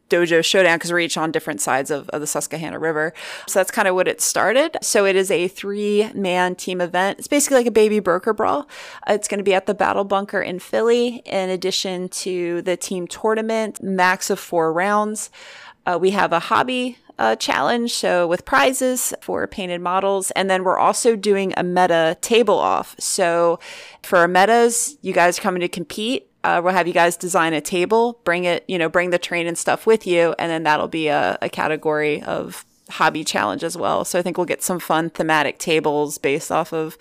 dojo showdown because we're each on different sides of, of the Susquehanna River. So that's kind of what it started. So it is a three man team event. It's basically like a baby Bokur Brawl. It's going to be at the Battle Bunker in Philly, in addition to the team tournament, max of four rounds. Uh, we have a hobby uh, challenge, so with prizes for painted models. And then we're also doing a meta table off. So for our metas, you guys coming to compete. Uh, we'll have you guys design a table, bring it, you know, bring the train and stuff with you, and then that'll be a, a category of hobby challenge as well. So I think we'll get some fun thematic tables based off of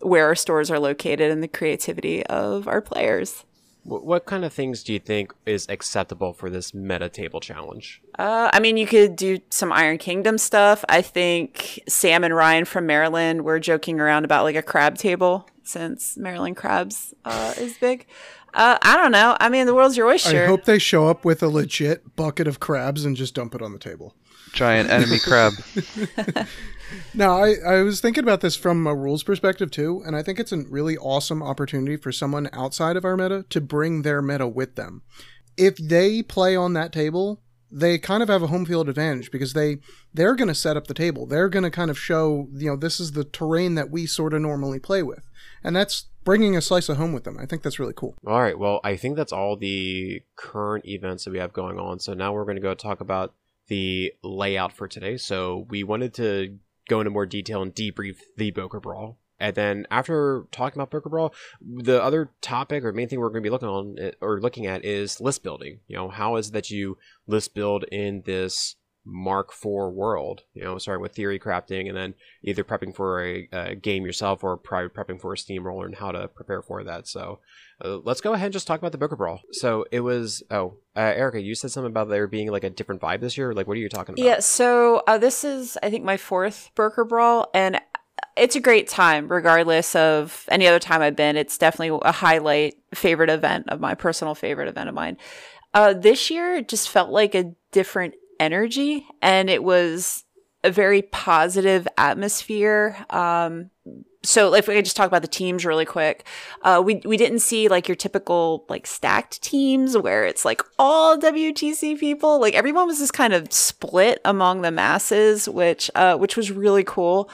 where our stores are located and the creativity of our players. What kind of things do you think is acceptable for this meta table challenge? Uh, I mean, you could do some Iron Kingdom stuff. I think Sam and Ryan from Maryland were joking around about like a crab table since Maryland crabs uh, is big. Uh, I don't know. I mean, the world's your oyster. I hope they show up with a legit bucket of crabs and just dump it on the table. Giant enemy [laughs] crab. [laughs] No, I, I was thinking about this from a rules perspective too, and I think it's a really awesome opportunity for someone outside of our meta to bring their meta with them. If they play on that table, they kind of have a home field advantage because they they're going to set up the table. They're going to kind of show, you know, this is the terrain that we sort of normally play with. And that's bringing a slice of home with them. I think that's really cool. All right. Well, I think that's all the current events that we have going on. So now we're going to go talk about the layout for today. So we wanted to go into more detail and debrief the Bokur Brawl. And then after talking about Bokur Brawl, the other topic or main thing we're going to be looking on eh, or looking at is list building. You know, how is that you list build in this Mark IV world? You know, starting with theory crafting and then either prepping for a, a game yourself or prior prepping for a steamroller and how to prepare for that. So uh, let's go ahead and just talk about the Bokur Brawl. So it was, oh, uh, Erica, you said something about there being like a different vibe this year. Like, what are you talking about? Yeah, so uh, this is, I think, my fourth Bokur Brawl, and it's a great time, regardless of any other time I've been. It's definitely a highlight, favorite event of my personal favorite event of mine. Uh, this year, it just felt like a different energy, and it was a very positive atmosphere. Um, so if we could just talk about the teams really quick, uh, we we didn't see like your typical like stacked teams where it's like all WTC people. Like everyone was just kind of split among the masses, which uh, which was really cool.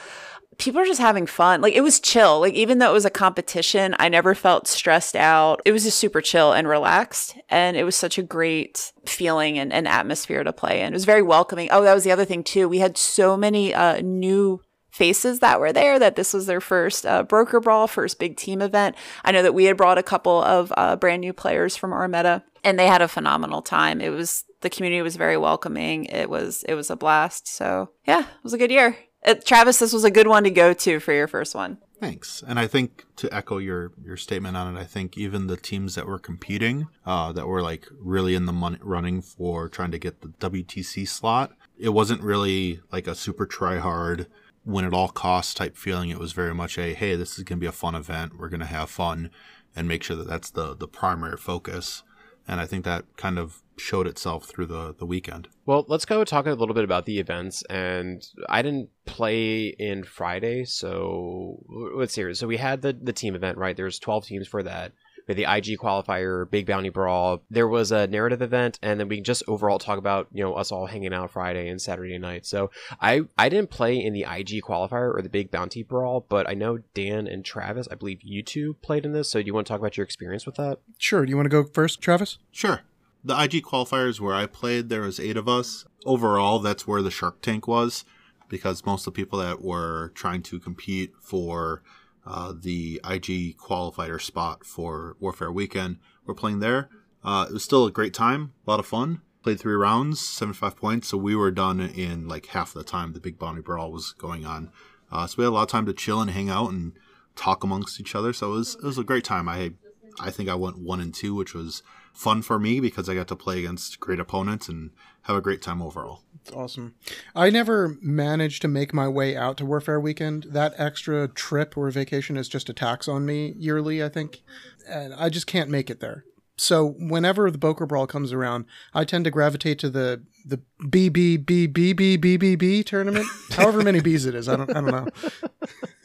People are just having fun. Like it was chill. Like even though it was a competition, I never felt stressed out. It was just super chill and relaxed, and it was such a great feeling and, and atmosphere to play in. It was very welcoming. Oh, that was the other thing too. We had so many uh, new faces that were there that this was their first uh, Bokur Brawl first big team event i know that we had brought a couple of uh, brand new players from our meta and they had a phenomenal time it was the community was very welcoming it was it was a blast so yeah it was a good year uh, travis this was a good one to go to for your first one Thanks. And I think to echo your your statement on it, I think even the teams that were competing, uh, that were like really in the mon- running for trying to get the WTC slot, it wasn't really like a super try hard, win at all costs type feeling. It was very much a hey, this is gonna be a fun event. We're gonna have fun, and make sure that that's the the primary focus. And I think that kind of showed itself through the the weekend. Well, let's go talk a little bit about the events. And I didn't play in Friday, so let's see. here. So we had the the team event, right? There's 12 teams for that. we had the IG qualifier, Big Bounty Brawl. There was a narrative event, and then we can just overall talk about you know us all hanging out Friday and Saturday night. So I I didn't play in the IG qualifier or the Big Bounty Brawl, but I know Dan and Travis, I believe you two played in this. So do you want to talk about your experience with that? Sure. Do you want to go first, Travis? Sure. The IG qualifiers where I played, there was eight of us. Overall, that's where the Shark Tank was, because most of the people that were trying to compete for uh, the IG qualifier spot for Warfare Weekend were playing there. Uh, it was still a great time, a lot of fun. Played three rounds, 75 points, so we were done in like half the time the Big Bounty Brawl was going on. Uh, so we had a lot of time to chill and hang out and talk amongst each other. So it was it was a great time. I I think I went one and two, which was fun for me because I got to play against great opponents and have a great time overall. It's awesome. I never managed to make my way out to Warfare Weekend. That extra trip or vacation is just a tax on me yearly, I think. And I just can't make it there. So whenever the Bokur Brawl comes around, I tend to gravitate to the the BBBBBBBB tournament. [laughs] However many B's it is, I don't I don't know.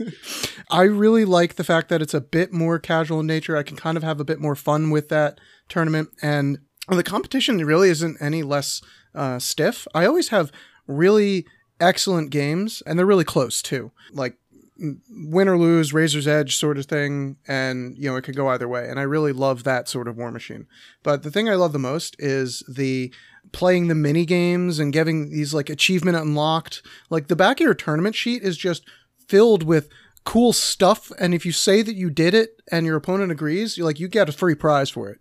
[laughs] I really like the fact that it's a bit more casual in nature. I can kind of have a bit more fun with that tournament, and the competition really isn't any less uh, stiff. I always have really excellent games, and they're really close too. Like win or lose, razor's edge sort of thing, and you know it could go either way. And I really love that sort of war machine. But the thing I love the most is the playing the mini games and getting these like achievement unlocked. Like the back of your tournament sheet is just filled with cool stuff, and if you say that you did it and your opponent agrees, you like you get a free prize for it.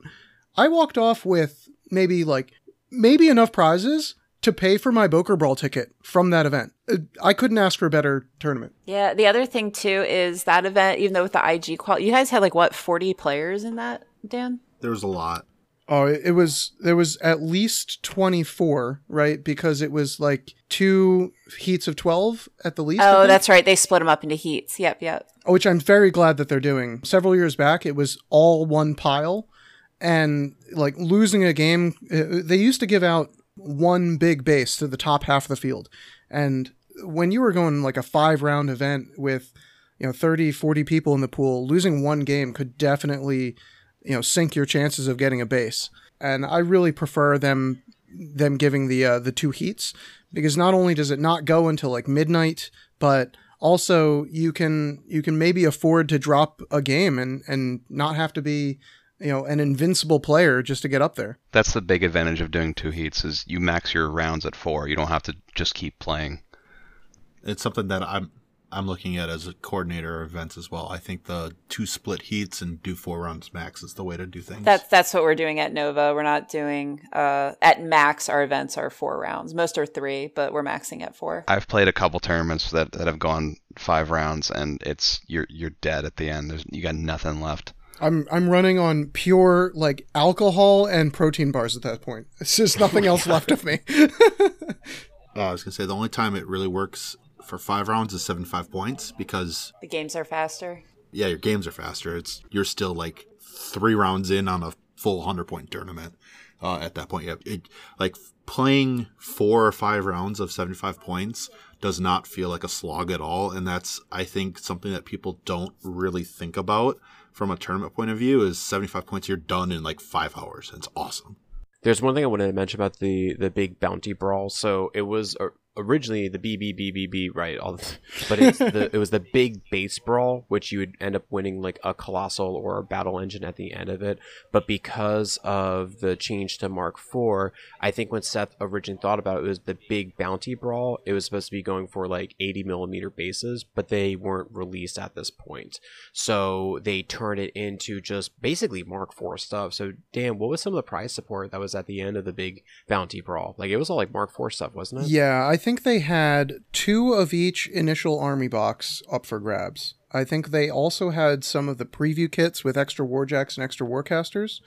I walked off with maybe like maybe enough prizes to pay for my Bokur Brawl ticket from that event. Uh, I couldn't ask for a better tournament. Yeah, the other thing too is that event, even though with the IG qual, you guys had like what forty players in that, Dan? There was a lot. Oh, it was there was at least twenty four, right? Because it was like two heats of twelve at the least. Oh, that's right. They split them up into heats. Yep, yep. Which I'm very glad that they're doing. Several years back, it was all one pile, and like losing a game, uh, they used to give out one big base to the top half of the field. And when you were going like a five round event with, you know, 30, 40 people in the pool, losing one game could definitely, you know, sink your chances of getting a base. And I really prefer them them giving the uh, the two heats because not only does it not go until like midnight, but also you can you can maybe afford to drop a game and and not have to be you know an invincible player just to get up there. That's the big advantage of doing two heats is you max your rounds at four. You don't have to just keep playing. It's something that I'm I'm looking at as a coordinator of events as well. I think the two split heats and do four rounds max is the way to do things. That's that's what we're doing at Nova. We're not doing uh, at max. Our events are four rounds. Most are three, but we're maxing at four. I've played a couple tournaments that, that have gone five rounds, and it's you're you're dead at the end. There's, you got nothing left. I'm I'm running on pure like alcohol and protein bars at that point. It's just nothing [laughs] else left of me. Uh, [laughs] I was gonna say the only time it really works for five rounds is seventy five points because The games are faster. yeah, your games are faster. It's you're still like three rounds in on a full hundred point tournament. Uh, at that point, yeah, it like playing four or five rounds of seventy five points does not feel like a slog at all, and that's I think something that people don't really think about from a tournament point of view. Is seventy five points you're done in like five hours. It's awesome. There's one thing I wanted to mention about the the big bounty brawl. So it was originally the BBBBB, right? All the, but it's the, it was the big base brawl, which you would end up winning like a colossal or a battle engine at the end of it. But because of the change to Mark IV, I think when Seth originally thought about it, it was the big bounty brawl. It was supposed to be going for like 80 millimeter bases, but they weren't released at this point. So they turned it into just basically Mark IV stuff. So Dan, what was some of the prize support that was at the end of the big bounty brawl? Like it was all like Mark IV stuff, wasn't it? Yeah, I think they had two of each initial army box up for grabs. I think they also had some of the preview kits with extra warjacks and extra warcasters.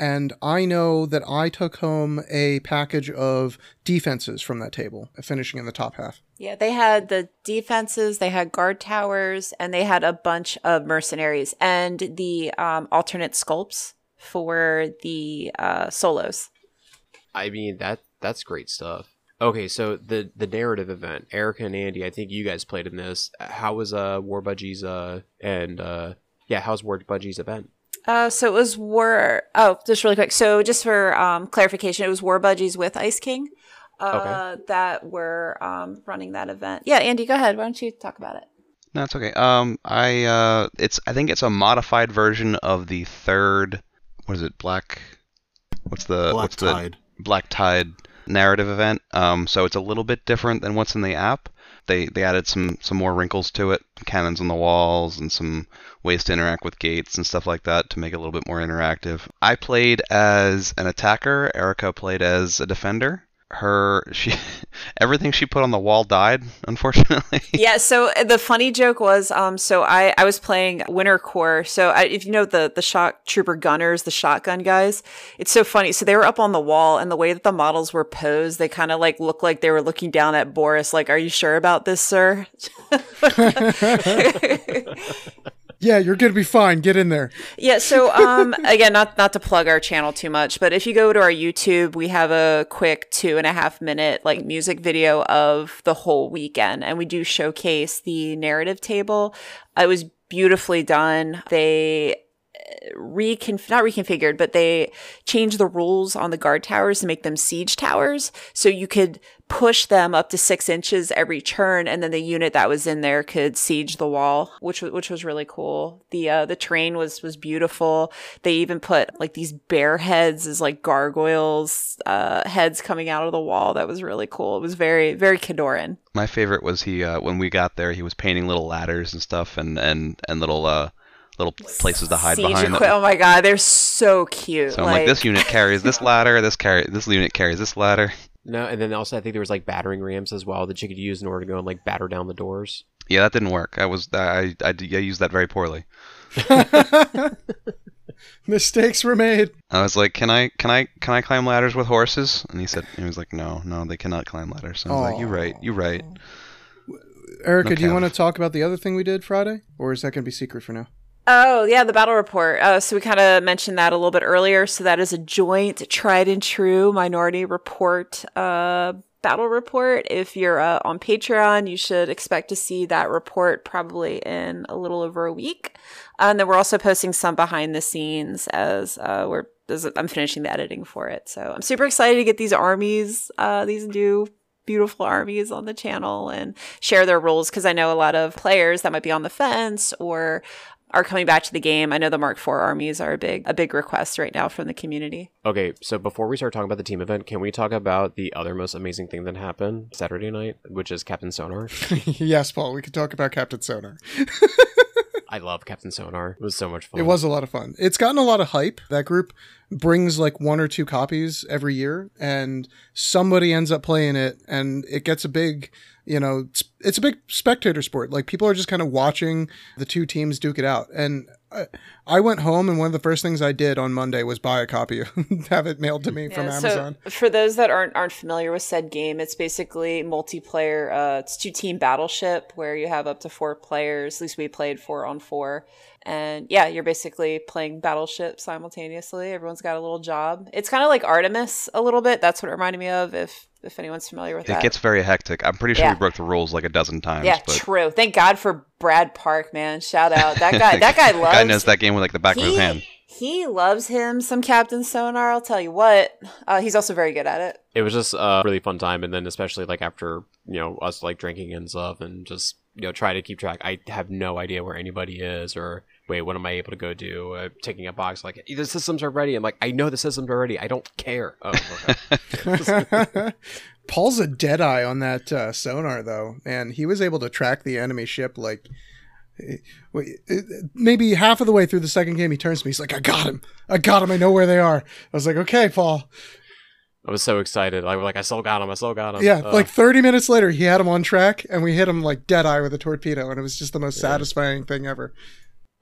And I know that I took home a package of defenses from that table, finishing in the top half. Yeah, they had the defenses, they had guard towers, and they had a bunch of mercenaries and the um, alternate sculpts for the uh, solos. I mean that that's great stuff. Okay, so the the narrative event, Erica and Andy, I think you guys played in this. How was uh War Budgies uh and uh yeah, how's War Budgies event? Uh, so it was War. Oh, just really quick. So just for um, clarification, it was War Budgies with Ice King uh, that were um, running that event. Yeah, Andy, go ahead. Why don't you talk about it? No, it's okay. Um, I uh, it's I think it's a modified version of the third. What is it? Black. What's the Black what's the Tide. Black Tide narrative event. Um, so it's a little bit different than what's in the app. They they added some some more wrinkles to it, cannons on the walls, and some ways to interact with gates and stuff like that to make it a little bit more interactive. I played as an attacker. Erica played as a defender. Her she [laughs] everything she put on the wall died, unfortunately. [laughs] yeah so uh, the funny joke was um so i i was playing Winter Korps. So I, if you know the the shock trooper gunners the shotgun guys it's so funny. So they were up on the wall and the way that the models were posed they kind of like looked like they were looking down at boris like are you sure about this sir [laughs] Yeah, you're gonna be fine. Get in there. Yeah, so um [laughs] again, not not to plug our channel too much, but if you go to our YouTube, we have a quick two and a half minute like music video of the whole weekend, and we do showcase the narrative table. It was beautifully done. They reconf not reconfigured, but they changed the rules on the guard towers to make them siege towers. So you could push them up to six inches every turn, and then the unit that was in there could siege the wall, which was which was really cool. The uh, the terrain was was beautiful. They even put like these bear heads as like gargoyles uh, heads coming out of the wall. That was really cool. It was very very Khadoran. My favorite was he uh, when we got there, he was painting little ladders and stuff, and and and little uh little places to hide Siege behind. equi- oh my god, they're so cute. So I'm like, this unit carries this ladder, this carry this unit carries this ladder. No, and then also I think there was like battering rams as well that you could use in order to go and like batter down the doors. Yeah, that didn't work. I was I I, I used that very poorly. [laughs] Mistakes were made. I was like, "Can I can I can I climb ladders with horses?" And he said, he was like, "No, no, they cannot climb ladders." So I was like, "You're right, you're right." Erica, do you want to talk about the other thing we did Friday, or is that gonna be secret for now? Oh, yeah, the battle report. Uh, so we kind of mentioned that a little bit earlier. So that is a joint, tried and true minority report uh, battle report. If you're uh, on Patreon, you should expect to see that report probably in a little over a week. and then we're also posting some behind the scenes as uh, we're as I'm finishing the editing for it. So I'm super excited to get these armies, uh, these new beautiful armies on the channel and share their rules because I know a lot of players that might be on the fence or are coming back to the game. I know the Mark IV armies are a big a big request right now from the community. Okay, so before we start talking about the team event, can we talk about the other most amazing thing that happened Saturday night, which is Captain Sonar? [laughs] yes, Paul. We could talk about Captain Sonar. [laughs] I love Captain Sonar. It was so much fun. It was a lot of fun. It's gotten a lot of hype. That group brings like one or two copies every year, and somebody ends up playing it, and it gets a big, you know, it's, it's a big spectator sport. Like people are just kind of watching the two teams duke it out. And I, I went home, and one of the first things I did on Monday was buy a copy, [laughs] have it mailed to me from Amazon. So for those that aren't aren't familiar with said game, it's basically multiplayer. Uh, it's two team battleship where you have up to four players. At least we played four on four, and yeah, you're basically playing battleship simultaneously. Everyone's got a little job. It's kind of like Artemis a little bit. That's what it reminded me of. If if anyone's familiar with It that. It gets very hectic. I'm pretty sure Yeah. we broke the rules like a dozen times. yeah, but true. Thank God for Brad Park, man. Shout out that guy. that guy [laughs] loves. Guy knows that game with like the back of his hand. He loves him some Captain Sonar. I'll tell you what. Uh, he's also very good at it. it was just a really fun time and then especially like after you know us like drinking and stuff and just you know try to keep track i have no idea where anybody is or wait what am i able to go do uh, taking a box like the systems are ready i'm like i know the systems are ready i don't care oh okay [laughs] [laughs] Paul's a dead eye on that uh, sonar, though, and he was able to track the enemy ship like wait, maybe half of the way through the second game. He turns to me, he's like, "I got him! I got him! I know where they are." I was like, "Okay, Paul." i was so excited i was like i still got him i still got him Yeah, Uh, like 30 minutes later, he had him on track, and we hit him like dead eye with a torpedo, and it was just the most satisfying thing ever.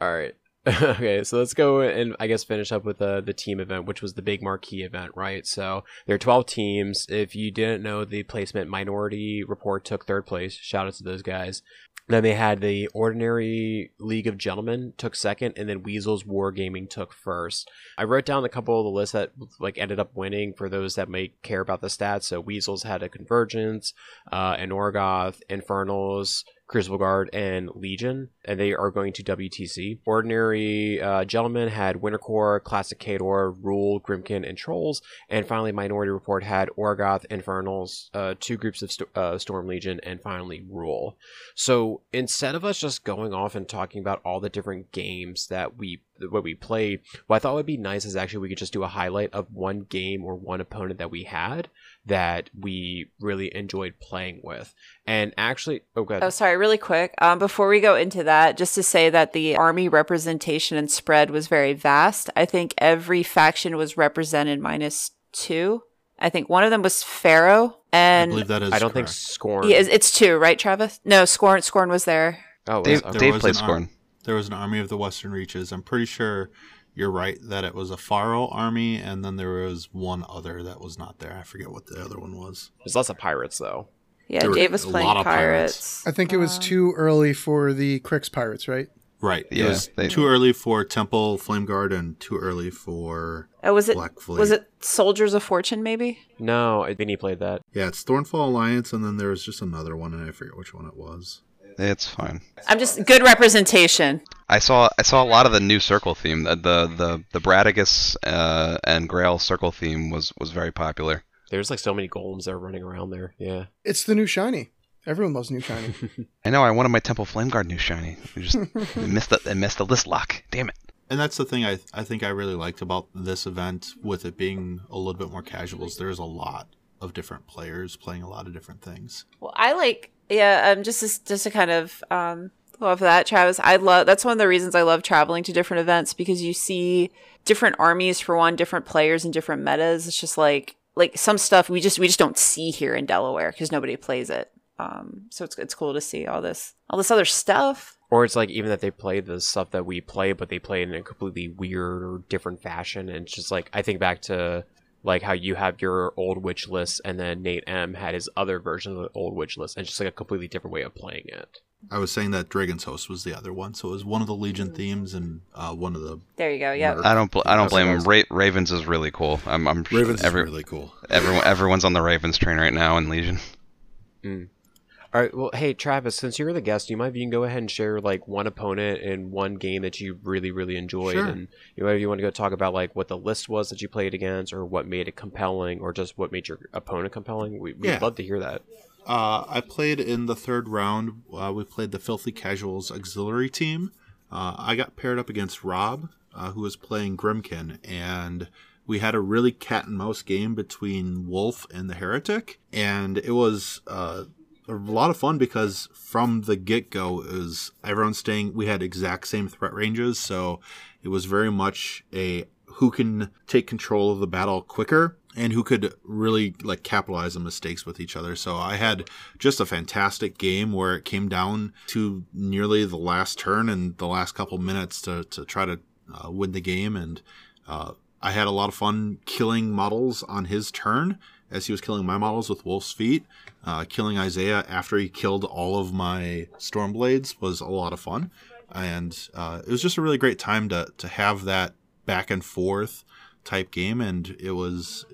All right. [laughs] okay, so let's go and I guess finish up with the the team event, which was the big marquee event, right? So there are twelve teams. If you didn't know, the placement minority report took third place. Shout out to those guys. Then they had the Ordinary League of Gentlemen took second, and then Weasels Wargaming took first. I wrote down a couple of the lists that like ended up winning for those that may care about the stats. So Weasels had a Convergence, uh, an Orgoth, Infernals, Crucible Guard, and Legion, and they are going to WTC. Ordinary uh, Gentlemen had Winter Korps, Classic Khador, Rule, Grimkin, and Trolls, and finally Minority Report had Orgoth, Infernals, uh, two groups of uh, Storm Legion, and finally Rule. So instead of us just going off and talking about all the different games that we what we played, what I thought would be nice is actually we could just do a highlight of one game or one opponent that we had that we really enjoyed playing with. And actually, oh, good. Oh, sorry, really quick. Um, before we go into that, just to say that the army representation and spread was very vast. I think every faction was represented minus two. I think one of them was Farrow, and I believe that is. I don't think. Scorn. yeah, it's- it's two, right, Travis? No, Scorn. Scorn was there. oh, Dave, okay. Dave played an ar- Scorn. There was an army of the Western Reaches. I'm pretty sure you're right that it was a Farrow army, and then there was one other that was not there. I forget what the other one was. There's lots of pirates though. Yeah, There were Dave was a playing lot of pirates. pirates. I think it was um, too early for the Cryx pirates, right? Right. Yeah, it was they- too early for Temple Flame Guard and too early for Oh, was it? Black Fleet. Was it Soldiers of Fortune? Maybe. No, I- Vinny played that. Yeah, it's Thornfall Alliance, and then there was just another one, and I forget which one it was. It's fine. I'm just good representation. I saw I saw a lot of the new circle theme. The the the, the Bradigus uh, and Grail circle theme was was very popular. There's like so many golems that are running around there. Yeah. It's the new shiny. Everyone loves new shiny. [laughs] I know I wanted my Temple Flame Guard new shiny. I just I [laughs] missed the I missed the list lock. Damn it. And that's the thing I I think I really liked about this event, with it being a little bit more casual. Is there's a lot of different players playing a lot of different things. Well, I like yeah, um, just to, just to kind of um love that, Travis. I love that's one of the reasons I love traveling to different events because you see different armies for one, different players and different metas. It's just like like some stuff we just we just don't see here in Delaware because nobody plays it. Um, so it's it's cool to see all this all this other stuff. Or it's like even that they play the stuff that we play, but they play it in a completely weird or different fashion. And it's just like I think back to like how you have your old witch list, and then Nate M had his other version of the old witch list, and it's just like a completely different way of playing it. I was saying that Dragon's Host was the other one, so it was one of the Legion themes and uh, one of the There you go. Yeah. I don't bl- I don't blame him. Ra- Ravens is really cool. I'm I'm Ravens every, is really cool. everyone everyone's on the Ravens train right now in Legion. All right. Well, hey Travis, since you're the guest, you might you can go ahead and share like one opponent and one game that you really really enjoyed, Sure. and you know, you want to go talk about like what the list was that you played against, or what made it compelling, or just what made your opponent compelling. We, we'd Yeah. love to hear that. Uh, I played in the third round. Uh, we played the Filthy Casuals auxiliary team. Uh, I got paired up against Rob, uh, who was playing Grimkin, and we had a really cat and mouse game between Wolf and the Heretic, and it was uh, a lot of fun because from the get go, is everyone staying. We had exact same threat ranges, so it was very much a who can take control of the battle quicker and who could really like capitalize on mistakes with each other. So I had just a fantastic game where it came down to nearly the last turn and the last couple minutes to, to try to uh, win the game. And uh, I had a lot of fun killing models on his turn as he was killing my models with Wolf's Feat. Uh, killing Isaiah after he killed all of my Stormblades was a lot of fun. And uh, it was just a really great time to, to have that back and forth type game. And it was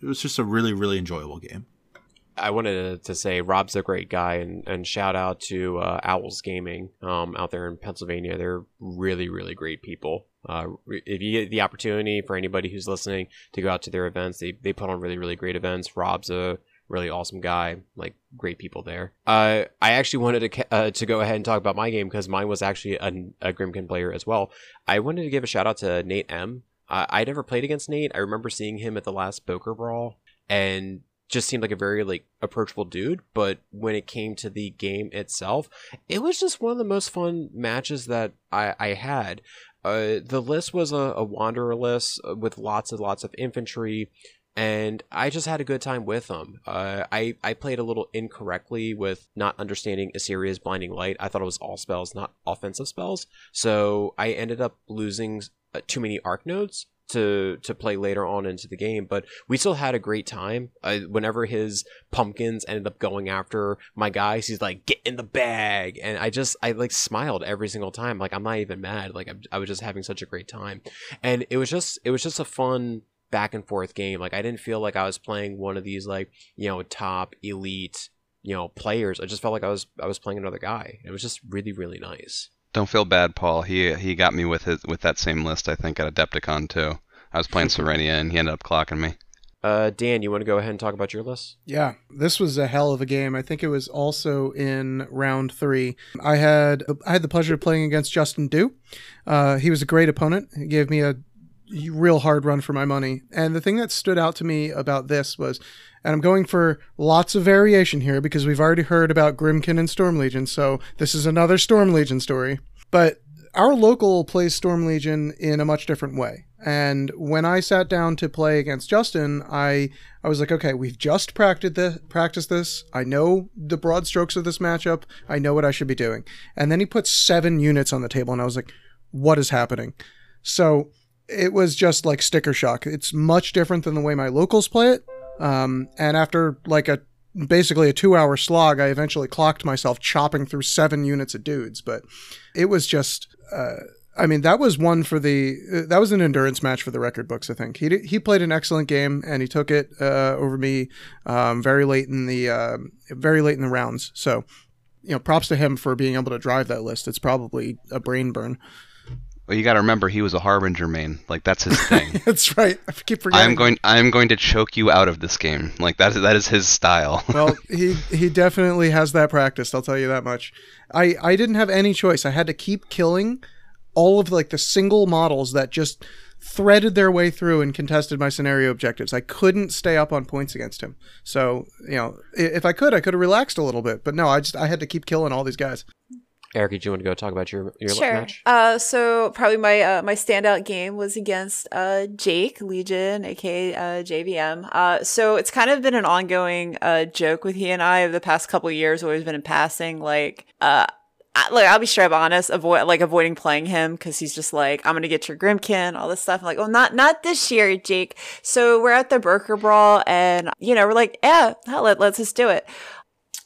it was just a really, really enjoyable game. I wanted to say Rob's a great guy, and, and shout out to uh, Owls Gaming um, out there in Pennsylvania. They're really, really great people. Uh, if you get the opportunity for anybody who's listening to go out to their events, they, they put on really, really great events. Rob's a really awesome guy, like great people there. Uh, I actually wanted to uh, to go ahead and talk about my game because mine was actually a, a Grimkin player as well. I wanted to give a shout out to Nate M. Uh, I never played against Nate. I remember seeing him at the last Bokur Brawl, and just seemed like a very like approachable dude but when it came to the game itself it was just one of the most fun matches that i, I had uh, the list was a, a wanderer list uh, with lots and lots of infantry and I just had a good time with them. Uh, I I played a little incorrectly with not understanding Assyria's blinding light. I thought it was all spells, not offensive spells. So I ended up losing uh, too many arc nodes to to play later on into the game. But we still had a great time. Whenever his pumpkins ended up going after my guys, he's like, "Get in the bag," and I just I like smiled every single time. Like I'm not even mad. Like I'm, I was just having such a great time, and it was just it was just a fun back and forth game. Like I didn't feel like I was playing one of these like you know top elite you know players. I just felt like I was I was playing another guy. It was just really really nice. Don't feel bad, Paul. He he got me with his with that same list. I think at Adepticon too. I was playing [laughs] Serenia and he ended up clocking me. Uh, Dan, you want to go ahead and talk about your list? Yeah, this was a hell of a game. I think it was also in round three. I had I had the pleasure of playing against Justin Dew. Uh, he was a great opponent. He gave me a real hard run for my money. And the thing that stood out to me about this was, and I'm going for lots of variation here because we've already heard about Grymkin and Storm Legion, so this is another Storm Legion story. But our local plays Storm Legion in a much different way. And when I sat down to play against Justin, I I was like, okay, we've just practiced this, practiced this. I know the broad strokes of this matchup. I know what I should be doing. And then he put seven units on the table, and I was like, what is happening? So it was just like sticker shock. It's much different than the way my locals play it. Um, and after like a basically a two hour slog, I eventually clocked myself chopping through seven units of dudes. But it was just, uh, I mean, that was one for the, uh, that was an endurance match for the record books, I think. He, he played an excellent game and he took it uh, over me um, very late in the, uh, very late in the rounds. So, you know, props to him for being able to drive that list. It's probably a brain burn. Well, you got to remember he was a harbinger main. Like that's his thing. [laughs] that's right. I keep forgetting. I'm going. I'm going to choke you out of this game. Like that is that is his style. [laughs] well, he he definitely has that practiced. I'll tell you that much. I I didn't have any choice. I had to keep killing all of like the single models that just threaded their way through and contested my scenario objectives. I couldn't stay up on points against him. So, you know, if I could, I could have relaxed a little bit. But no, I just I had to keep killing all these guys. Eric, do you want to go talk about your your sure. match? Uh, so probably my uh, my standout game was against uh, Jake Legion, aka uh, JVM. Uh, so it's kind of been an ongoing uh, joke with he and I over the past couple years. Always been in passing, like. Uh, I, like I'll be straight up honest, avoid like avoiding playing him because he's just like I'm gonna get your Grymkin, all this stuff. I'm like, oh, not not this year, Jake. So we're at the Bokur Brawl, and you know we're like, yeah, hell, let, let's just do it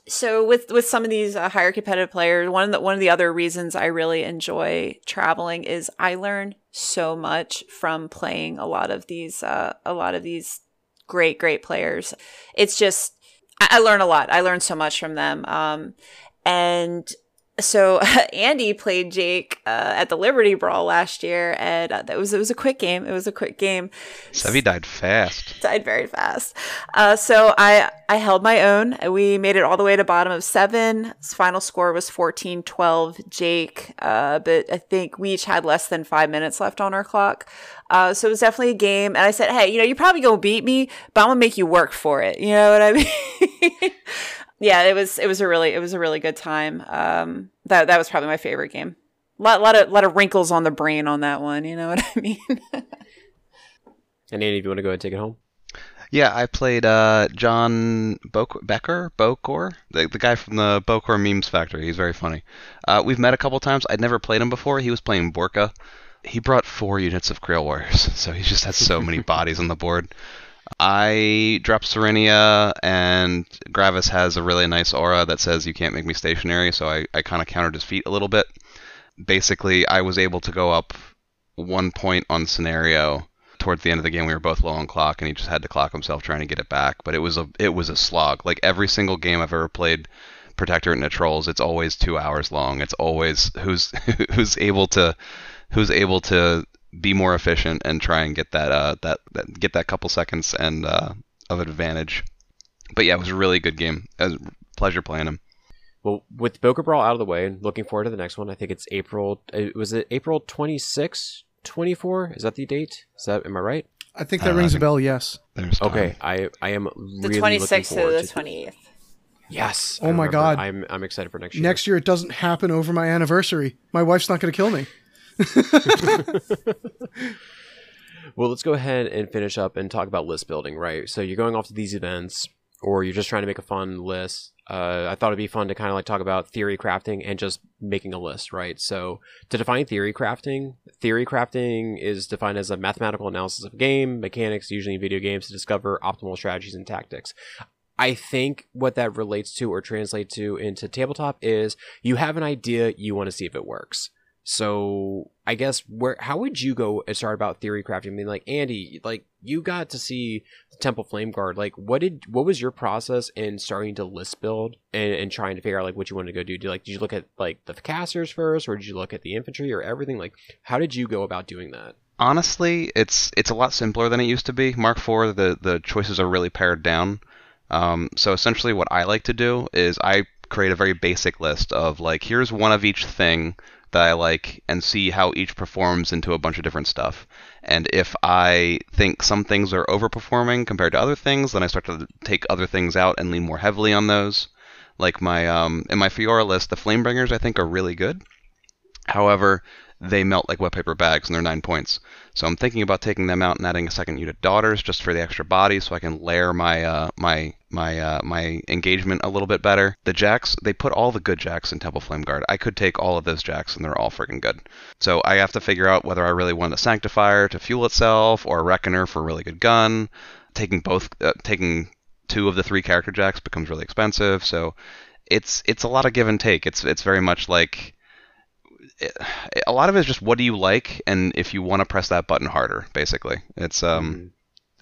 so with with some of these uh, higher competitive players, one of the one of the other reasons I really enjoy traveling is I learn so much from playing a lot of these uh, a lot of these great great players. It's just I, I learn a lot. I learn so much from them. Um, and so [laughs] Andy played Jake uh, at the Liberty Brawl last year, and uh, that was it was a quick game. It was a quick game. Sevi died fast. [laughs] Died very fast. Uh, so I I held my own. We made it all the way to bottom of seven. His final score was 14-12 Jake, uh, but I think we each had less than five minutes left on our clock. Uh, so it was definitely a game. And I said, hey, you know, you're probably gonna beat me, but I'm gonna make you work for it. You know what I [laughs] mean? Yeah, it was it was a really it was a really good time. Um, that that was probably my favorite game. Lot lot of lot of wrinkles on the brain on that one. You know what I mean? [laughs] and Andy, if you want to go ahead and take it home. Yeah, I played uh, John Bo- Becker, Bokur, the, the guy from the Bokor Memes Factory. He's very funny. Uh, we've met a couple times. I'd never played him before. He was playing Borka. He brought four units of Kriel Warriors, [laughs] so he just has so many [laughs] bodies on the board. I dropped Serenia, and Gravus has a really nice aura that says you can't make me stationary, so I, I kind of countered his feat a little bit. Basically, I was able to go up one point on scenario towards the end of the game. We were both low on clock, and he just had to clock himself trying to get it back. But it was a it was a slog. Like every single game I've ever played, Protectorate and the Trolls, it's always two hours long. It's always who's [laughs] who's able to who's able to be more efficient and try and get that uh that, that get that couple seconds and uh, of advantage. But yeah, it was a really good game. It was a pleasure playing him. Well, with Bokur Brawl out of the way, and looking forward to the next one. I think it's April. Uh, was it April 26, 24? Is that the date? Is that am I right? I think that uh, rings think a bell. Yes. Okay. I I am really the 26th to the 28th. Yes. Oh my god. I'm I'm excited for next year. Next year it doesn't happen over my anniversary. My wife's not going to kill me. Well, let's go ahead and finish up and talk about list building, right? So you're going off to these events, or you're just trying to make a fun list. Uh, I thought it'd be fun to kind of like talk about theory crafting and just making a list, right? So to define theory crafting, theory crafting is defined as a mathematical analysis of a game, mechanics, usually in video games, to discover optimal strategies and tactics. I think what that relates to or translates to into tabletop is you have an idea, you want to see if it works So I guess where how would you go and start about theory crafting? I mean, like Andy, like you got to see the Temple Flame Guard. Like, what did what was your process in starting to list build and, and trying to figure out like what you wanted to go do? Do like did you look at like the casters first, or did you look at the infantry or everything? Like, how did you go about doing that? Honestly, it's it's a lot simpler than it used to be. Mark IV, the the choices are really pared down. Um, so essentially, what I like to do is I create a very basic list of like here's one of each thing that I like and see how each performs into a bunch of different stuff. And if I think some things are overperforming compared to other things, then I start to take other things out and lean more heavily on those. Like my um, in my Feora list, the Flamebringers I think are really good. However, they melt like wet paper bags and they're nine points. So I'm thinking about taking them out and adding a second unit daughters just for the extra body, so I can layer my uh, my my uh, my engagement a little bit better. The jacks, they put all the good jacks in Temple Flame Guard. I could take all of those jacks and they're all freaking good. So I have to figure out whether I really want a Sanctifier to fuel itself or a Reckoner for a really good gun. Taking both, uh, taking two of the three character jacks becomes really expensive. So it's it's a lot of give and take. It's it's very much like it, a lot of it is just what do you like and if you want to press that button harder basically it's um Mm-hmm.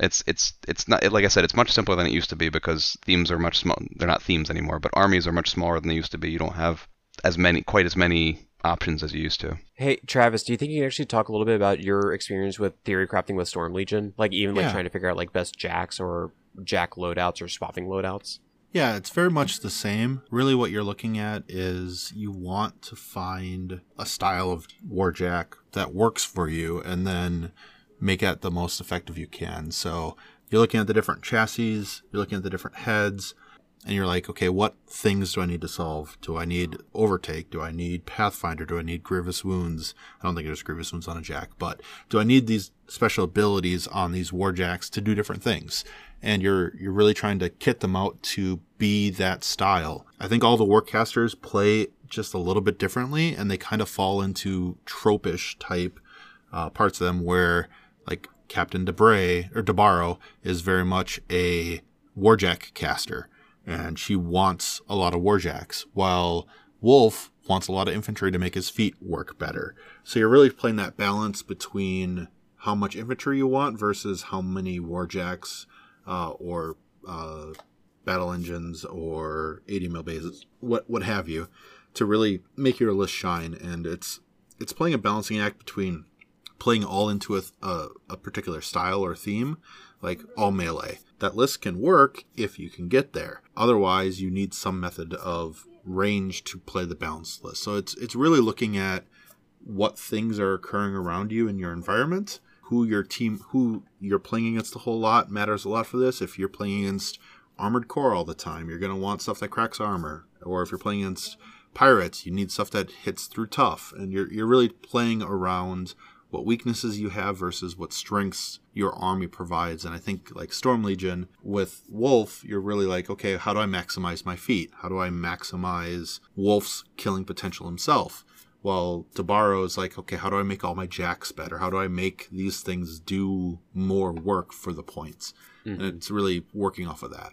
it's it's it's not like i said it's much simpler than it used to be because themes are much small they're not themes anymore but armies are much smaller than they used to be you don't have as many quite as many options as you used to Hey Travis, do you think you can actually talk a little bit about your experience with theory crafting with Storm Legion? Like even like Yeah. trying to figure out like best jacks or jack loadouts or swapping loadouts. Yeah, it's very much the same. Really, what you're looking at is you want to find a style of warjack that works for you and then make it the most effective you can. So you're looking at the different chassis, you're looking at the different heads, and you're like, okay, what things do I need to solve? Do I need overtake? Do I need pathfinder? Do I need grievous wounds? I don't think there's grievous wounds on a jack, but do I need these special abilities on these warjacks to do different things? And you're you're really trying to kit them out to be that style. I think all the warcasters play just a little bit differently, and they kind of fall into tropish type uh, parts of them where like Captain Debray or Debarro is very much a warjack caster, and she wants a lot of warjacks, while Wolf wants a lot of infantry to make his feat work better. So you're really playing that balance between how much infantry you want versus how many warjacks uh, or uh, battle engines or 80 mil bases, what what have you, to really make your list shine. And it's it's playing a balancing act between playing all into a, a, a particular style or theme, like all melee. That list can work if you can get there. Otherwise, you need some method of range to play the balanced list. So it's it's really looking at what things are occurring around you in your environment, who your team, who you're playing against a whole lot matters a lot for this. If you're playing against armored core all the time, you're going to want stuff that cracks armor. Or if you're playing against pirates, you need stuff that hits through tough. And you're you're really playing around what weaknesses you have versus what strengths your army provides. And I think like Storm Legion with Wolf, you're really like, okay, how do I maximize my feat? How do I maximize Wolf's killing potential himself? While Debarro is like, okay, how do I make all my jacks better? How do I make these things do more work for the points? And mm-hmm. it's really working off of that.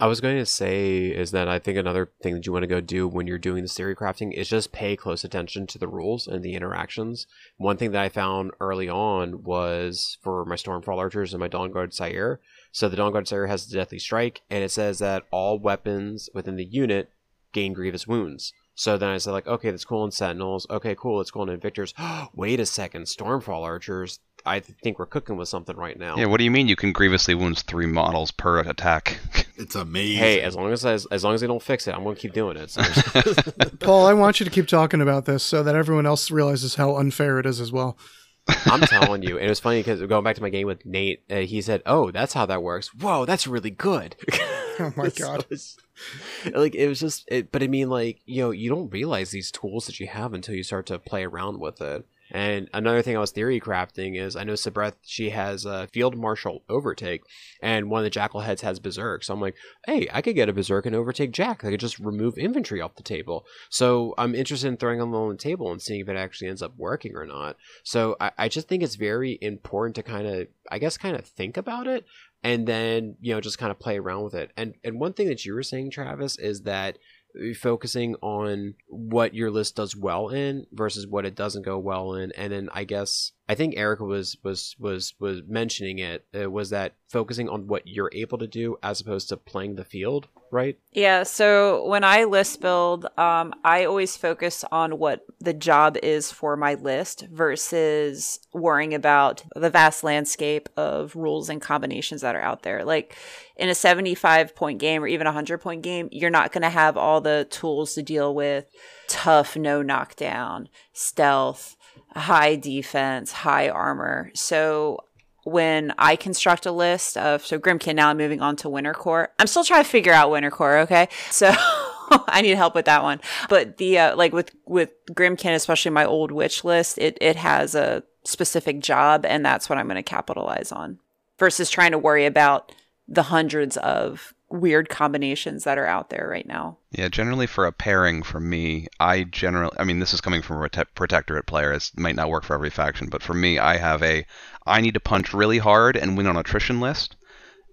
I was going to say is that I think another thing that you want to go do when you're doing this theory crafting is just pay close attention to the rules and the interactions. One thing that I found early on was for my Stormfall archers and my Dawnguard Sire. So the Dawnguard Sire has the Deathly Strike, and it says that all weapons within the unit gain grievous wounds. So then I said like, okay, that's cool in Sentinels. Okay, cool, it's cool in Invictors. [gasps] Wait a second, Stormfall archers. I think we're cooking with something right now. yeah what do you mean you can grievously wound three models per attack [laughs] It's amazing. Hey, as long as as, as long as they don't fix it, I'm gonna keep doing it. So [laughs] [laughs] Paul, I want you to keep talking about this so that everyone else realizes how unfair it is as well. I'm telling you, and it was funny because going back to my game with Nate, uh, he said, "Oh, that's how that works." Whoa, that's really good. Oh my God. it's- [laughs] like it was just, it, but I mean, like you know, you don't realize these tools that you have until you start to play around with it. And another thing I was theory crafting is I know Sabreth she has a field marshal overtake, and one of the jackal heads has berserk. So I'm like, hey, I could get a berserk and overtake jack. I could just remove infantry off the table. So I'm interested in throwing them on the table and seeing if it actually ends up working or not. So I, I just think it's very important to kind of, I guess, kind of think about it and then you know just kind of play around with it. And and one thing that you were saying, Travis, is that focusing on what your list does well in versus what it doesn't go well in and then i guess i think erica was was was was mentioning it, it was that focusing on what you're able to do as opposed to playing the field right Yeah, so when I list build, um, I always focus on what the job is for my list versus worrying about the vast landscape of rules and combinations that are out there. Like in a 75 point game or even a 100 point game, you're not going to have all the tools to deal with tough, no knockdown, stealth, high defense, high armor. So when I construct a list of so Grymkin now I'm moving on to Winter Korps. I'm still trying to figure out Winter Korps, okay? So [laughs] I need help with that one. But the uh, like with with Grymkin, especially my old witch list, it it has a specific job and that's what I'm going to capitalize on versus trying to worry about the hundreds of weird combinations that are out there right now. Yeah, generally for a pairing, for me, I generally, I mean, this is coming from a prote- protectorate player. It might not work for every faction, but for me, I have a, I need to punch really hard and win on attrition list,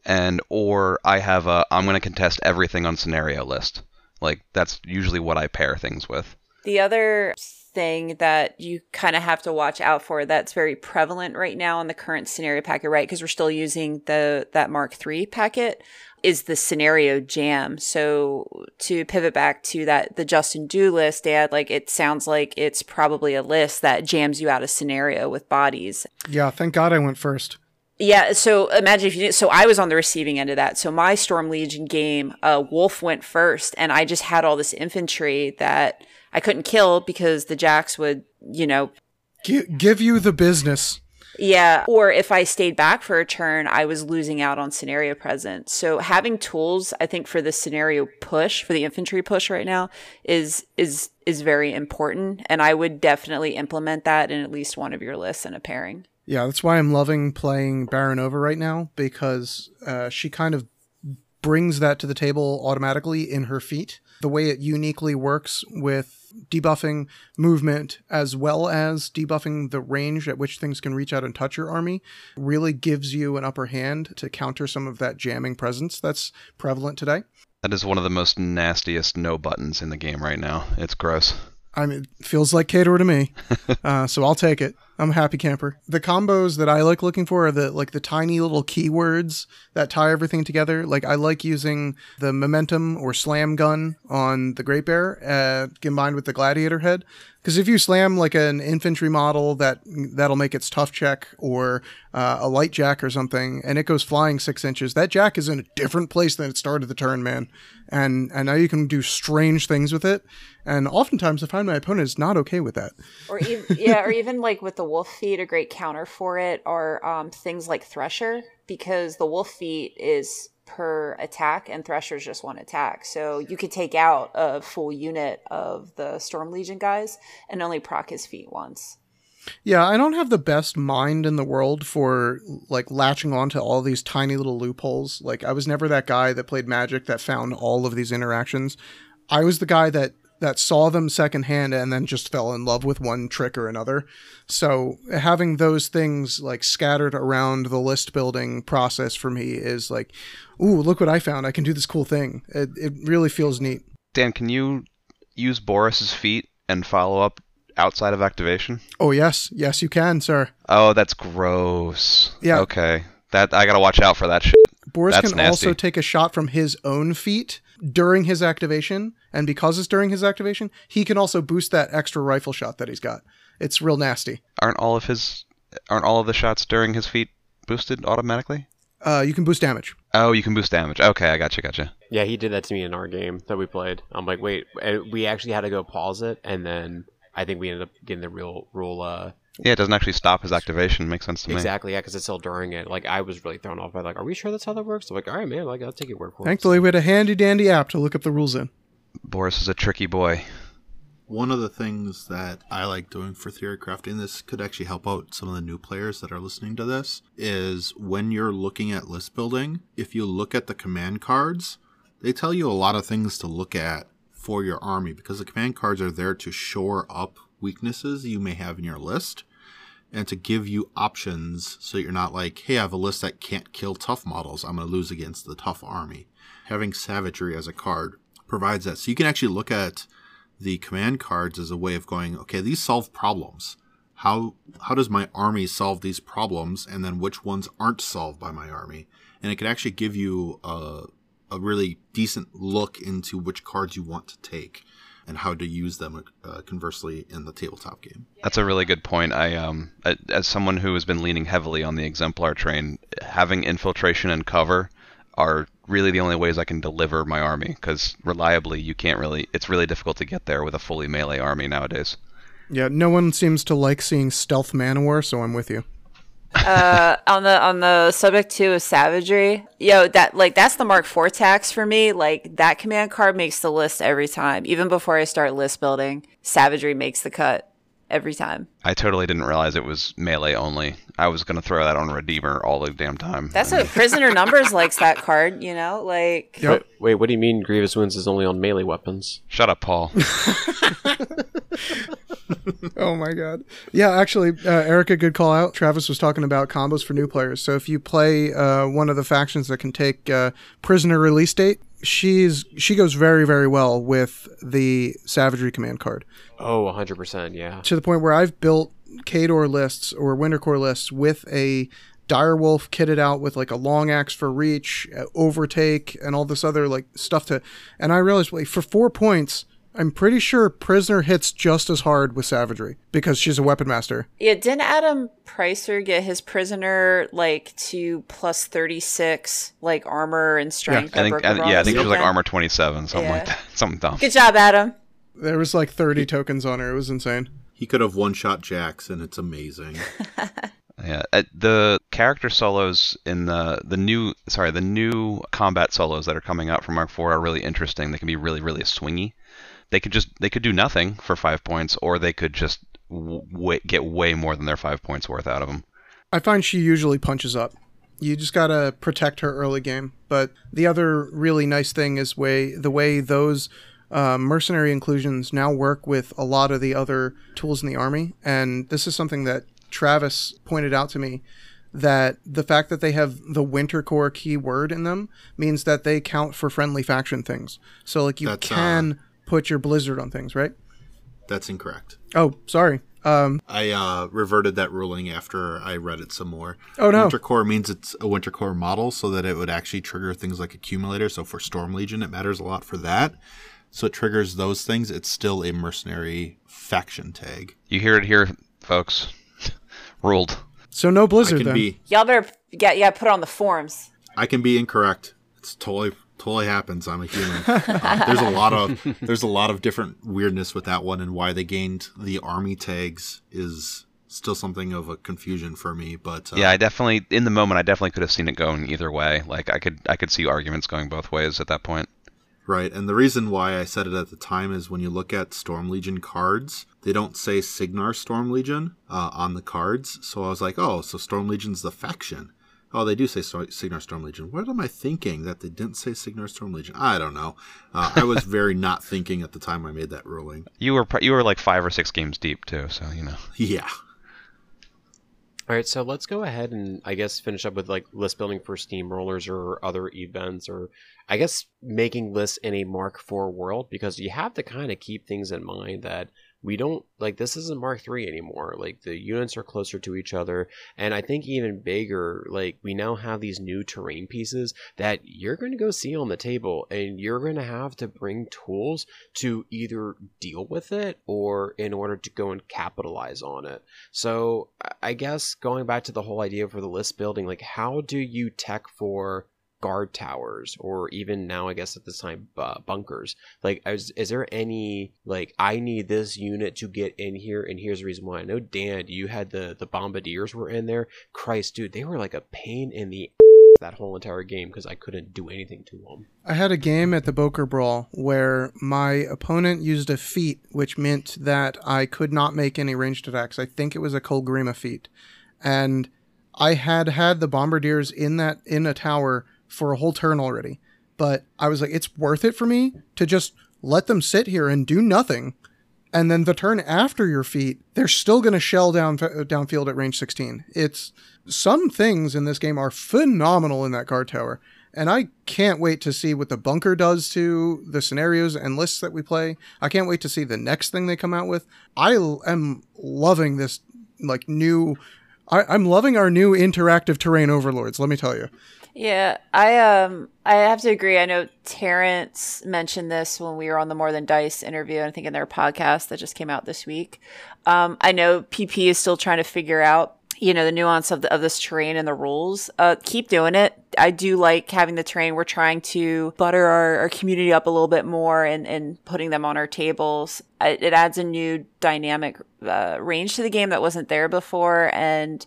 and or I have a, I'm going to contest everything on scenario list. Like that's usually what I pair things with. The other thing that you kind of have to watch out for that's very prevalent right now in the current scenario packet, right? Because we're still using the that Mark III packet is the scenario jam. So to pivot back to that the Justin Do list, Dad, like it sounds like it's probably a list that jams you out a scenario with bodies. Yeah, thank God I went first. Yeah, so imagine if you did. So I was on the receiving end of that. So my Storm Legion game, uh, Wolf went first, and I just had all this infantry that I couldn't kill because the Jacks would, you know, G- give you the business. yeah. Or if I stayed back for a turn, I was losing out on scenario presence. So having tools, I think, for the scenario push, for the infantry push right now, is is is very important, and I would definitely implement that in at least one of your lists in a pairing. Yeah, that's why I'm loving playing Baronova right now because uh, she kind of brings that to the table automatically in her feat. The way it uniquely works with debuffing movement as well as debuffing the range at which things can reach out and touch your army really gives you an upper hand to counter some of that jamming presence that's prevalent today. That is one of the most nastiest no buttons in the game right now. It's gross. I mean, it feels like Cater to me, [laughs] uh, so I'll take it. I'm a happy camper. The combos that I like looking for are the like the tiny little keywords that tie everything together. Like I like using the momentum or slam gun on the Great Bear uh, combined with the Gladiator head. Because if you slam like an infantry model that that'll make its tough check or uh, a light jack or something, and it goes flying six inches, that jack is in a different place than it started the turn, man. And and now you can do strange things with it. And oftentimes I find my opponent is not okay with that. or even yeah, or even like with the wolf feat, a great counter for it are um, things like Thresher, because the wolf feat is per attack and Thresher's just one attack. So you could take out a full unit of the Storm Legion guys and only proc his feat once. Yeah, I don't have the best mind in the world for like latching onto all these tiny little loopholes. Like I was never that guy that played Magic that found all of these interactions. I was the guy that that saw them secondhand and then just fell in love with one trick or another. So having those things like scattered around the list building process for me is like, ooh, look what I found! I can do this cool thing. It it really feels neat. Dan, can you use Boris's feat and follow up outside of activation? Oh yes, yes you can, sir. Oh, that's gross. Yeah. Okay. That I gotta watch out for that shit. Boris That's can nasty. also take a shot from his own feat during his activation, and because it's during his activation, he can also boost that extra rifle shot that he's got. It's real nasty. Aren't all of his aren't all of the shots during his feat boosted automatically? Uh, you can boost damage. Oh, you can boost damage. Okay, I gotcha, gotcha. Yeah, he did that to me in our game that we played. I'm like, wait, and we actually had to go pause it, and then I think we ended up getting the real rule. Uh, Yeah, it doesn't actually stop his activation. Makes sense to me. exactly, yeah, because it's still during it. Like I was really thrown off by like, are we sure that's how that works? I'm like, all right, man, like I'll take your word for it. Thankfully, we had a handy dandy app to look up the rules in. Boris is a tricky boy. One of the things that I like doing for theory crafting, this could actually help out some of the new players that are listening to this, is when you're looking at list building, if you look at the command cards, they tell you a lot of things to look at for your army because the command cards are there to shore up weaknesses you may have in your list and to give you options so you're not like, hey, I have a list that can't kill tough models. I'm going to lose against the tough army. Having savagery as a card provides that. So you can actually look at the command cards as a way of going, okay, these solve problems. How how does my army solve these problems, and then which ones aren't solved by my army? And it can actually give you a a really decent look into which cards you want to take and how to use them uh, conversely in the tabletop game. That's a really good point. I um as someone who has been leaning heavily on the exemplar train, having infiltration and cover are really the only ways I can deliver my army because reliably you can't really it's really difficult to get there with a fully melee army nowadays. Yeah, no one seems to like seeing stealth manowar, so I'm with you. uh, [laughs] on the on the subject too of savagery, yo, that like that's the Mark IV tax for me. Like that command card makes the list every time, even before I start list building. Savagery makes the cut every time. I totally didn't realize it was melee only. I was gonna throw that on Redeemer all the damn time. That's what prisoner numbers likes that card. You know, like Yep. Wait, wait, what do you mean Grievous Wounds is only on melee weapons? Shut up, Paul. [laughs] [laughs] Oh my god. Yeah, actually, uh, Erica, good call out. Travis was talking about combos for new players. So if you play uh, one of the factions that can take uh, prisoner release date, she's she goes very very well with the savagery command card Oh, 100%, yeah. to the point where I've built Khador lists or Winter Korps lists with a direwolf kitted out with like a long axe for reach, overtake, and all this other like stuff to. And I realized like for four points. I'm pretty sure Prisoner hits just as hard with Savagery because she's a weapon master. yeah, didn't Adam Pricer get his prisoner like to plus thirty six like armor and strength? Yeah, I think Broken I, yeah, I think she was like armor 27, something like that. [laughs] Something dumb. Good job, Adam. There was like 30 tokens on her. It was insane. He could have one shot Jax, and it's amazing. [laughs] Yeah, uh, the character solos in the the new sorry the new combat solos that are coming out from Mark IV are really interesting. They can be really really swingy. They could just they could do nothing for five points, or they could just w- w- get way more than their five points worth out of them. I find she usually punches up. You just gotta protect her early game. But the other really nice thing is way the way those uh, mercenary inclusions now work with a lot of the other tools in the army, and this is something that Travis pointed out to me that the fact that they have the Winter Korps keyword in them means that they count for friendly faction things. So like you That's, uh, can put your blizzard on things, right? That's incorrect. Oh, sorry. Um, I uh, reverted that ruling after I read it some more. Oh, no. Winter Korps means it's a Winter Korps model, so that it would actually trigger things like Accumulator. So for Storm Legion, it matters a lot for that. So it triggers those things. It's still a mercenary faction tag. You hear it here, folks. [laughs] Ruled. so no I blizzard can then. be Y'all better get yeah put it on the forums. I can be incorrect. It's totally totally happens. I'm a human. Uh, there's a lot of [laughs] there's a lot of different weirdness with that one, and why they gained the army tags is still something of a confusion for me. But uh, Yeah, I definitely in the moment I definitely could have seen it going either way. Like I could I could see arguments going both ways at that point. Right, and the reason why I said it at the time is when you look at Storm Legion cards, they don't say Cygnar Storm Legion uh, on the cards. So I was like, oh, so Storm Legion's the faction. Oh, they do say Stor- Cygnar Storm Legion. What am I thinking that they didn't say Cygnar Storm Legion? I don't know. Uh, I was very [laughs] not thinking at the time I made that ruling. You were you were like five or six games deep too, so you know. Yeah. All right, so let's go ahead and I guess finish up with like list building for steamrollers or other events, or I guess making lists in a Mark IV world because you have to kind of keep things in mind that we don't like this isn't Mark III anymore. Like the units are closer to each other, and I think even bigger. Like we now have these new terrain pieces that you're going to go see on the table, and you're going to have to bring tools to either deal with it or in order to go and capitalize on it. So I guess going back to the whole idea for the list building, like how do you tech for guard towers or even now I guess at this time uh, bunkers? Like is, is there any like I need this unit to get in here and here's the reason why. I know Dan, you had the the bombardiers were in there. Christ, dude, they were like a pain in the [laughs] that whole entire game because I couldn't do anything to them. I had a game at the Bokur Brawl where my opponent used a feat, which meant that I could not make any ranged attacks. I think it was a Kolgrima feat, and I had had the bombardiers in that in a tower for a whole turn already. But I was like, it's worth it for me to just let them sit here and do nothing, and then the turn after your feat, they're still going to shell down uh, downfield at range 16. It's some things in this game are phenomenal in that guard tower. and I can't wait to see what the bunker does to the scenarios and lists that we play. I can't wait to see the next thing they come out with. I am loving this like new. I, I'm loving our new interactive terrain overlords. Let me tell you. Yeah, I um I have to agree. I know Terrence mentioned this when we were on the More Than Dice interview, I think in their podcast that just came out this week. Um, I know PP is still trying to figure out you know the nuance of the, of this terrain and the rules. Uh, keep doing it. I do like having the terrain. We're trying to butter our, our community up a little bit more and and putting them on our tables. It, it adds a new dynamic uh, range to the game that wasn't there before, and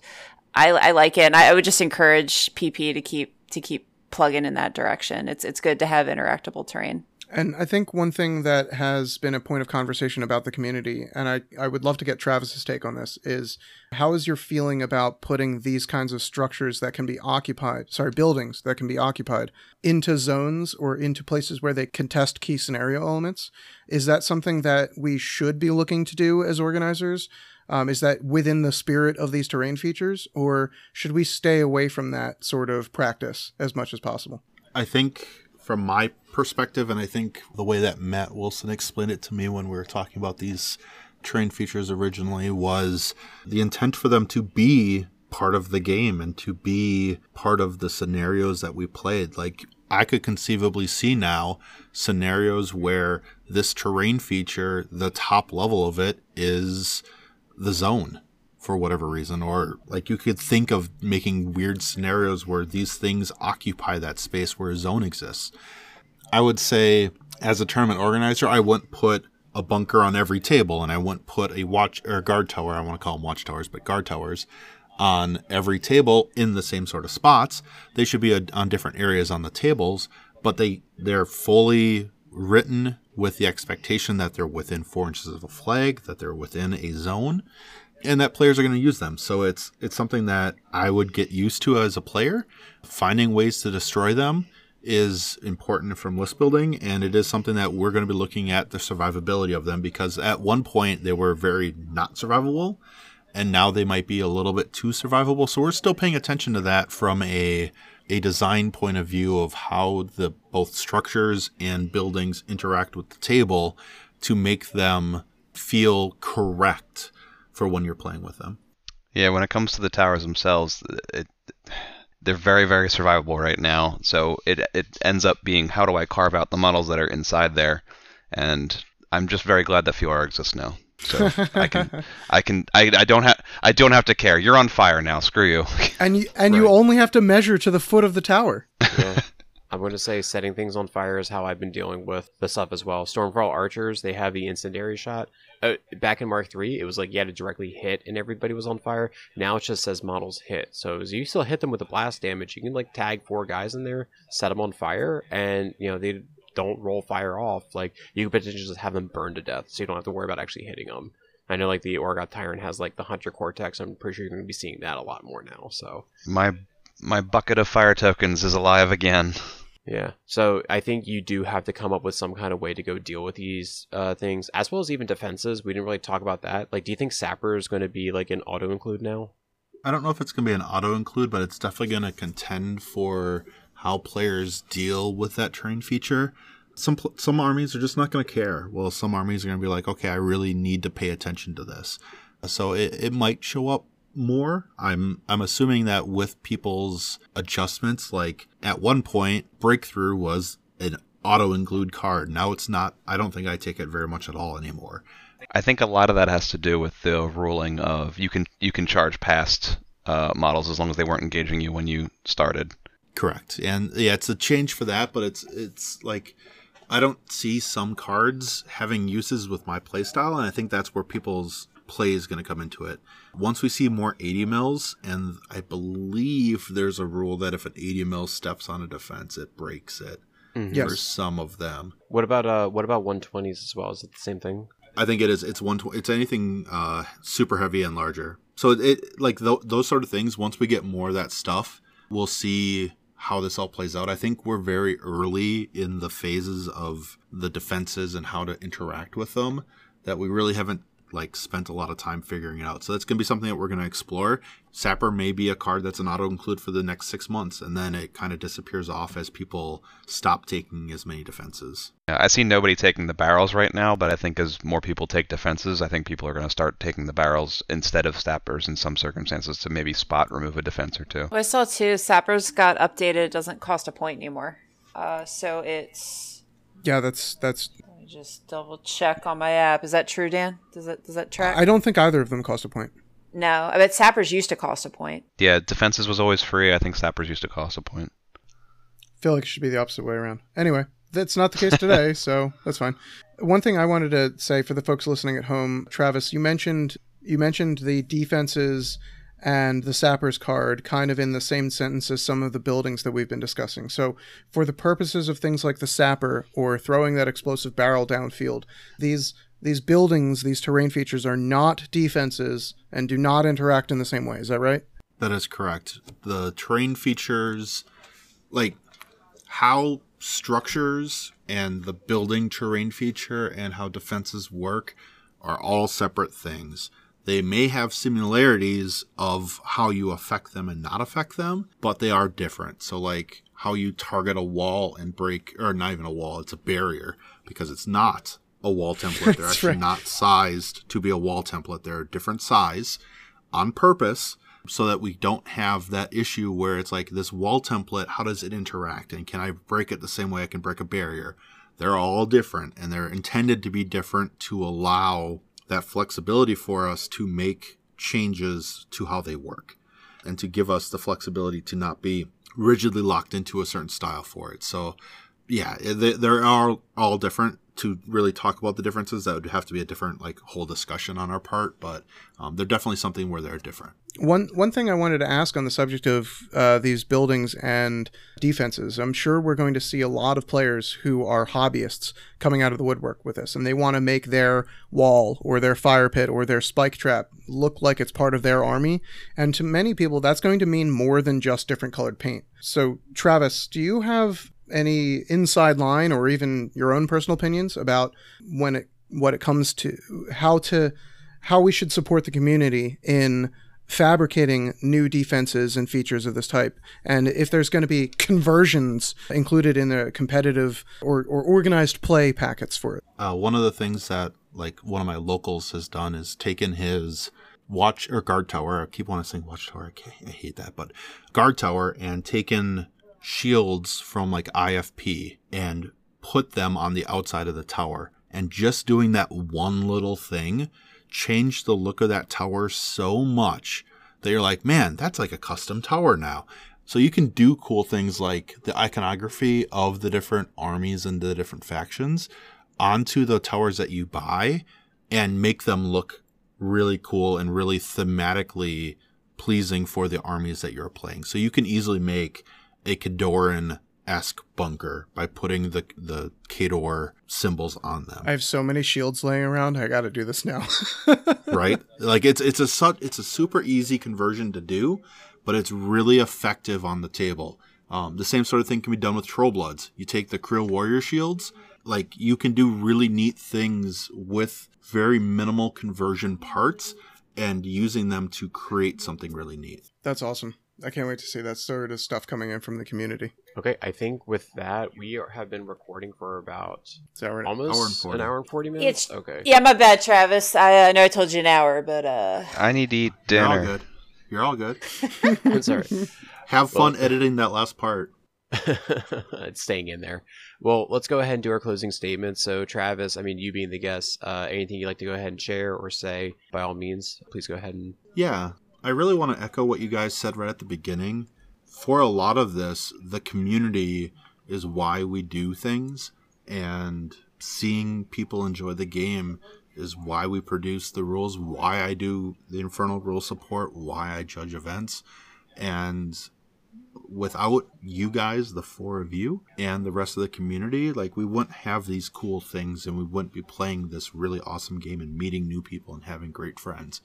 I, I like it. And I, I would just encourage PP to keep to keep plugging in that direction. It's it's good to have interactable terrain. And I think one thing that has been a point of conversation about the community, and I, I would love to get Travis's take on this, is how is your feeling about putting these kinds of structures that can be occupied, sorry, buildings that can be occupied into zones or into places where they contest key scenario elements? Is that something that we should be looking to do as organizers? Um, is that within the spirit of these terrain features, or should we stay away from that sort of practice as much as possible? I think from my perspective, and I think the way that Matt Wilson explained it to me when we were talking about these terrain features originally was the intent for them to be part of the game and to be part of the scenarios that we played. Like, I could conceivably see now scenarios where this terrain feature, the top level of it, is the zone for whatever reason or like you could think of making weird scenarios where these things occupy that space where a zone exists. I would say as a tournament organizer i wouldn't put a bunker on every table and i wouldn't put a watch or a guard tower i want to call them watchtowers but guard towers on every table in the same sort of spots. They should be on different areas on the tables but they they're fully written with the expectation that they're within four inches of a flag, that they're within a zone, and that players are going to use them. So it's it's something that I would get used to as a player. Finding ways to destroy them is important from list building, and it is something that we're going to be looking at the survivability of them because at one point they were very not survivable, and now they might be a little bit too survivable. So we're still paying attention to that from a a design point of view of how the both structures and buildings interact with the table to make them feel correct for when you're playing with them. Yeah, when it comes to the towers themselves, it, they're very very survivable right now. So it it ends up being how do I carve out the models that are inside there, and I'm just very glad that Feora exists now. So I can, I can, I, I don't have, I don't have to care. You're on fire now. Screw you. [laughs] And you, and you only have to measure to the foot of the tower. Yeah. I'm going to say setting things on fire is how I've been dealing with the stuff as well. Stormfall archers, they have the incendiary shot. Uh, back in Mark III, it was like you had to directly hit and everybody was on fire. Now it just says models hit. So as you still hit them with the blast damage, you can like tag four guys in there, set them on fire, and you know they don't roll fire off. Like you could potentially just have them burn to death, so you don't have to worry about actually hitting them. I know like the Orgoth Tyrant has like the Hunter Cortex. I'm pretty sure you're going to be seeing that a lot more now. So my my bucket of fire tokens is alive again. Yeah. So I think you do have to come up with some kind of way to go deal with these uh, things, as well as even defenses. We didn't really talk about that. Like, do you think Sapper is going to be like an auto include now? I don't know if it's going to be an auto include, but it's definitely going to contend for how players deal with that terrain feature. Some some armies are just not going to care. Well, some armies are going to be like, okay, I really need to pay attention to this. So it, it might show up more. I'm I'm assuming that with people's adjustments, like at one point, breakthrough was an auto include card. Now it's not. I don't think I take it very much at all anymore. I think a lot of that has to do with the ruling of you can you can charge past uh, models as long as they weren't engaging you when you started. Correct, and yeah, it's a change for that, but it's it's like I don't see some cards having uses with my playstyle, and I think that's where people's play is going to come into it. Once we see more 80 mils, and I believe there's a rule that if an 80 mil steps on a defense, it breaks it. Mm-hmm. For Yes. some of them, What about uh what about 120s as well? Is it the same thing? I think it is. It's one. It's anything uh, super heavy and larger. So it, it like th- those sort of things. Once we get more of that stuff, we'll see how this all plays out. I think we're very early in the phases of the defenses and how to interact with them. That we really haven't like spent a lot of time figuring it out. So that's going to be something that we're going to explore. Sapper may be a card that's an auto include for the next six months, and then it kind of disappears off as people stop taking as many defenses. Yeah, I see nobody taking the barrels right now, but I think as more people take defenses, I think people are going to start taking the barrels instead of sappers in some circumstances to maybe spot remove a defense or two. Well, I saw too. Sappers got updated. It doesn't cost a point anymore. Uh, so it's. Yeah, that's that's. Let me just double check on my app. Is that true, Dan? Does that does that track? I don't think either of them cost a point. no, I bet Sappers used to cost a point. Yeah, defenses was always free. I think sappers used to cost a point. feel like it should be the opposite way around. Anyway, that's not the case today, [laughs] so that's fine. One thing I wanted to say for the folks listening at home, Travis, you mentioned you mentioned the defenses and the sappers card kind of in the same sentence as some of the buildings that we've been discussing. So, for the purposes of things like the sapper or throwing that explosive barrel downfield, these these buildings, these terrain features are not defenses and do not interact in the same way. Is that right? That is correct. The terrain features, like how structures and the building terrain feature and how defenses work, are all separate things. They may have similarities of how you affect them and not affect them, but they are different. So, like how you target a wall and break, or not even a wall, it's a barrier because it's not a wall template. [laughs] They're actually right. not sized to be a wall template. They're a different size on purpose so that we don't have that issue where it's like this wall template, how does it interact? And can I break it the same way I can break a barrier? They're all different and they're intended to be different to allow that flexibility for us to make changes to how they work and to give us the flexibility to not be rigidly locked into a certain style for it. So, yeah, they, they are all different. To really talk about the differences, that would have to be a different, like, whole discussion on our part. But um, they're definitely something where they're different. One one thing I wanted to ask on the subject of uh, these buildings and defenses, I'm sure we're going to see a lot of players who are hobbyists coming out of the woodwork with this, and they want to make their wall or their fire pit or their spike trap look like it's part of their army. And to many people, that's going to mean more than just different colored paint. So, Travis, do you have any inside line or even your own personal opinions about when it what it comes to how to how we should support the community in fabricating new defenses and features of this type and if there's going to be conversions included in the competitive or, or organized play packets for it Uh, one of the things that, like, one of my locals has done is taken his watch or guard tower. I keep wanting to say watchtower. I, I hate that, but guard tower and taken shields from like IFP and put them on the outside of the tower. And just doing that one little thing changed the look of that tower so much that you're like, man, that's like a custom tower now. So you can do cool things like the iconography of the different armies and the different factions onto the towers that you buy and make them look really cool and really thematically pleasing for the armies that you're playing. So you can easily make a Khadoran esque bunker by putting the the Khador symbols on them. i have so many shields laying around i gotta do this now [laughs] right? Like it's it's a su- it's a super easy conversion to do, but it's really effective on the table. Um, the same sort of thing can be done with Troll Bloods. You take the Kriel Warrior shields, like you can do really neat things with very minimal conversion parts and using them to create something really neat. that's awesome i can't wait to see that sort of stuff coming in from the community Okay, I think with that we are, have been recording for about so we're almost Hour and 40. an hour and forty minutes. It's okay. yeah, my bad, Travis. I uh, know I told you an hour, but uh, I need to eat You're all dinner. good. You're all good. It's all right. Have fun Well- editing that last part. [laughs] it's staying in there. Well, let's go ahead and do our closing statement. So, Travis, I mean, you being the guest, uh, anything you'd like to go ahead and share or say, by all means, please go ahead and. Yeah, I really want to echo what you guys said right at the beginning. For a lot of this, the community is why we do things, and seeing people enjoy the game is why we produce the rules, why I do the Infernal rule support, why I judge events. And without you guys, the four of you, and the rest of the community, like we wouldn't have these cool things and we wouldn't be playing this really awesome game and meeting new people and having great friends.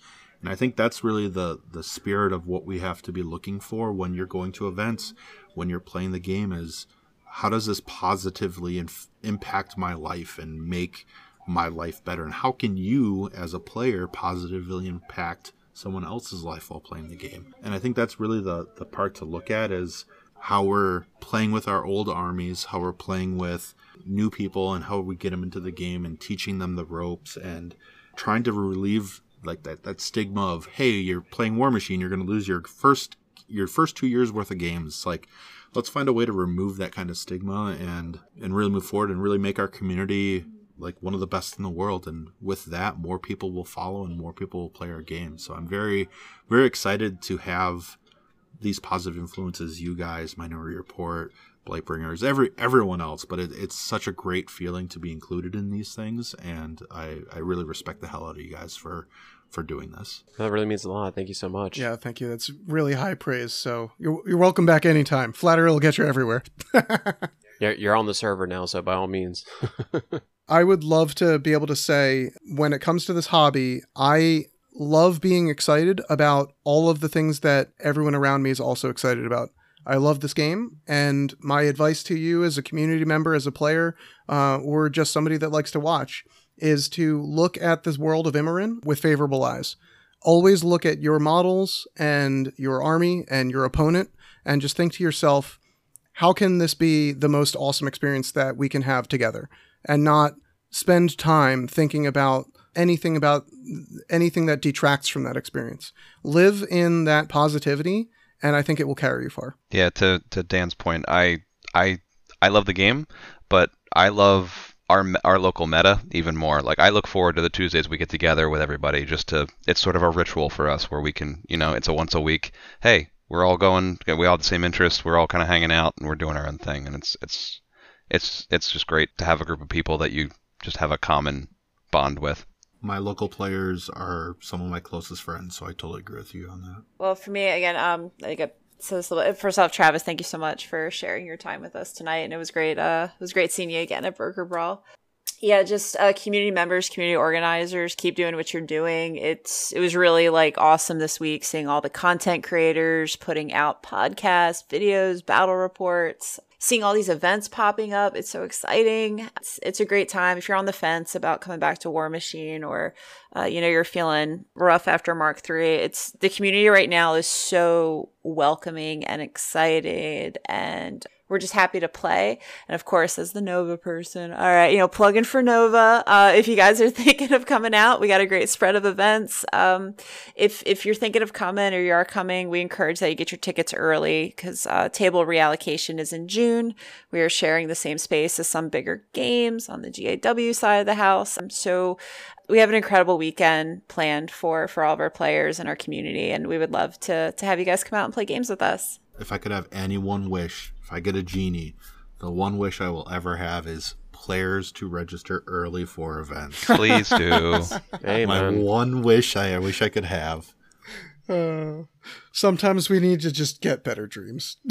And I think that's really the the spirit of what we have to be looking for when you're going to events, when you're playing the game is how does this positively inf- impact my life and make my life better? And how can you as a player positively impact someone else's life while playing the game? And i think that's really the the part to look at is how we're playing with our old armies how we're playing with new people and how we get them into the game and teaching them the ropes and trying to relieve like that that stigma of hey you're playing Warmachine you're going to lose your first your first two years worth of games. Like let's find a way to remove that kind of stigma and and really move forward and really make our community like one of the best in the world. And with that more people will follow and more people will play our game. So i'm very very excited to have these positive influences you guys minority report blightbringers every everyone else. But it, it's such a great feeling to be included in these things. And i i really respect the hell out of you guys for for doing this That really means a lot. Thank you so much. Yeah, thank you. That's really high praise. So you're, you're welcome back anytime. Flattery will get you everywhere. [laughs] You're, you're on the server now, so by all means. I would love to be able to say when it comes to this hobby, I love being excited about all of the things that everyone around me is also excited about. I love this game, and my advice to you as a community member, as a player, uh, or just somebody that likes to watch, is to look at this world of Immoren with favorable eyes. Always look at your models and your army and your opponent, and just think to yourself, how can this be the most awesome experience that we can have together? And not spend time thinking about anything about anything that detracts from that experience. Live in that positivity, and I think it will carry you far. Yeah, to to Dan's point, I I I love the game, but I love our our local meta even more. Like I look forward to the Tuesdays we get together with everybody just to it's sort of a ritual for us where we can, you know, it's a once a week. Hey, we're all going we all have the same interests, we're all kind of hanging out and we're doing our own thing and it's it's it's it's just great to have a group of people that you just have a common bond with. my local players are some of my closest friends so i totally agree with you on that Well, for me, again, um, I think I said a bit. First off, Travis, thank you so much for sharing your time with us tonight, and it was great. Uh, it was great seeing you again at Bokur Brawl. Yeah, just uh, community members, community organizers, keep doing what you're doing. It's it was really like awesome this week seeing all the content creators putting out podcasts, videos, battle reports, seeing all these events popping up. It's so exciting. It's, it's a great time if you're on the fence about coming back to Warmachine or uh, you know you're feeling rough after Mark Three. It's the community right now is so welcoming and excited and we're just happy to play. And of course, as the Nova person, all right, you know, plug in for Nova. Uh, if you guys are [laughs] thinking of coming out, we got a great spread of events. Um, if if you're thinking of coming or you are coming, we encourage that you get your tickets early because uh, table reallocation is in June. We are sharing the same space as some bigger games on the GAW side of the house. Um, so we have an incredible weekend planned for for all of our players and our community, and we would love to to have you guys come out and play games with us. If i could have any one wish if i get a genie the one wish i will ever have is players to register early for events [laughs] Please do. [laughs] Hey, my one wish i, I wish i could have Uh, sometimes we need to just get better dreams. [laughs]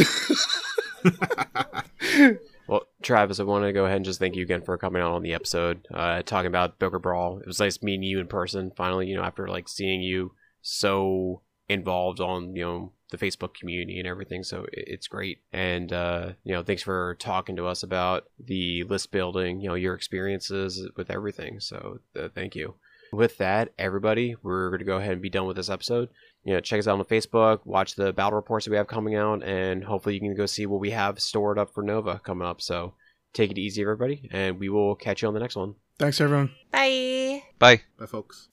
Well, Travis, I want to go ahead and just thank you again for coming out on the episode, uh, talking about Bokur Brawl. It was nice meeting you in person. Finally, you know, after like seeing you so involved on you know the Facebook community and everything, so it's great. And uh, you know, thanks for talking to us about the list building. You know, your experiences with everything. So uh, thank you. With that, everybody, we're going to go ahead and be done with this episode. You know, check us out on Facebook, watch the battle reports that we have coming out, and hopefully you can go see what we have stored up for Nova coming up. So take it easy, everybody, and we will catch you on the next one. Thanks, everyone. Bye. Bye. bye folks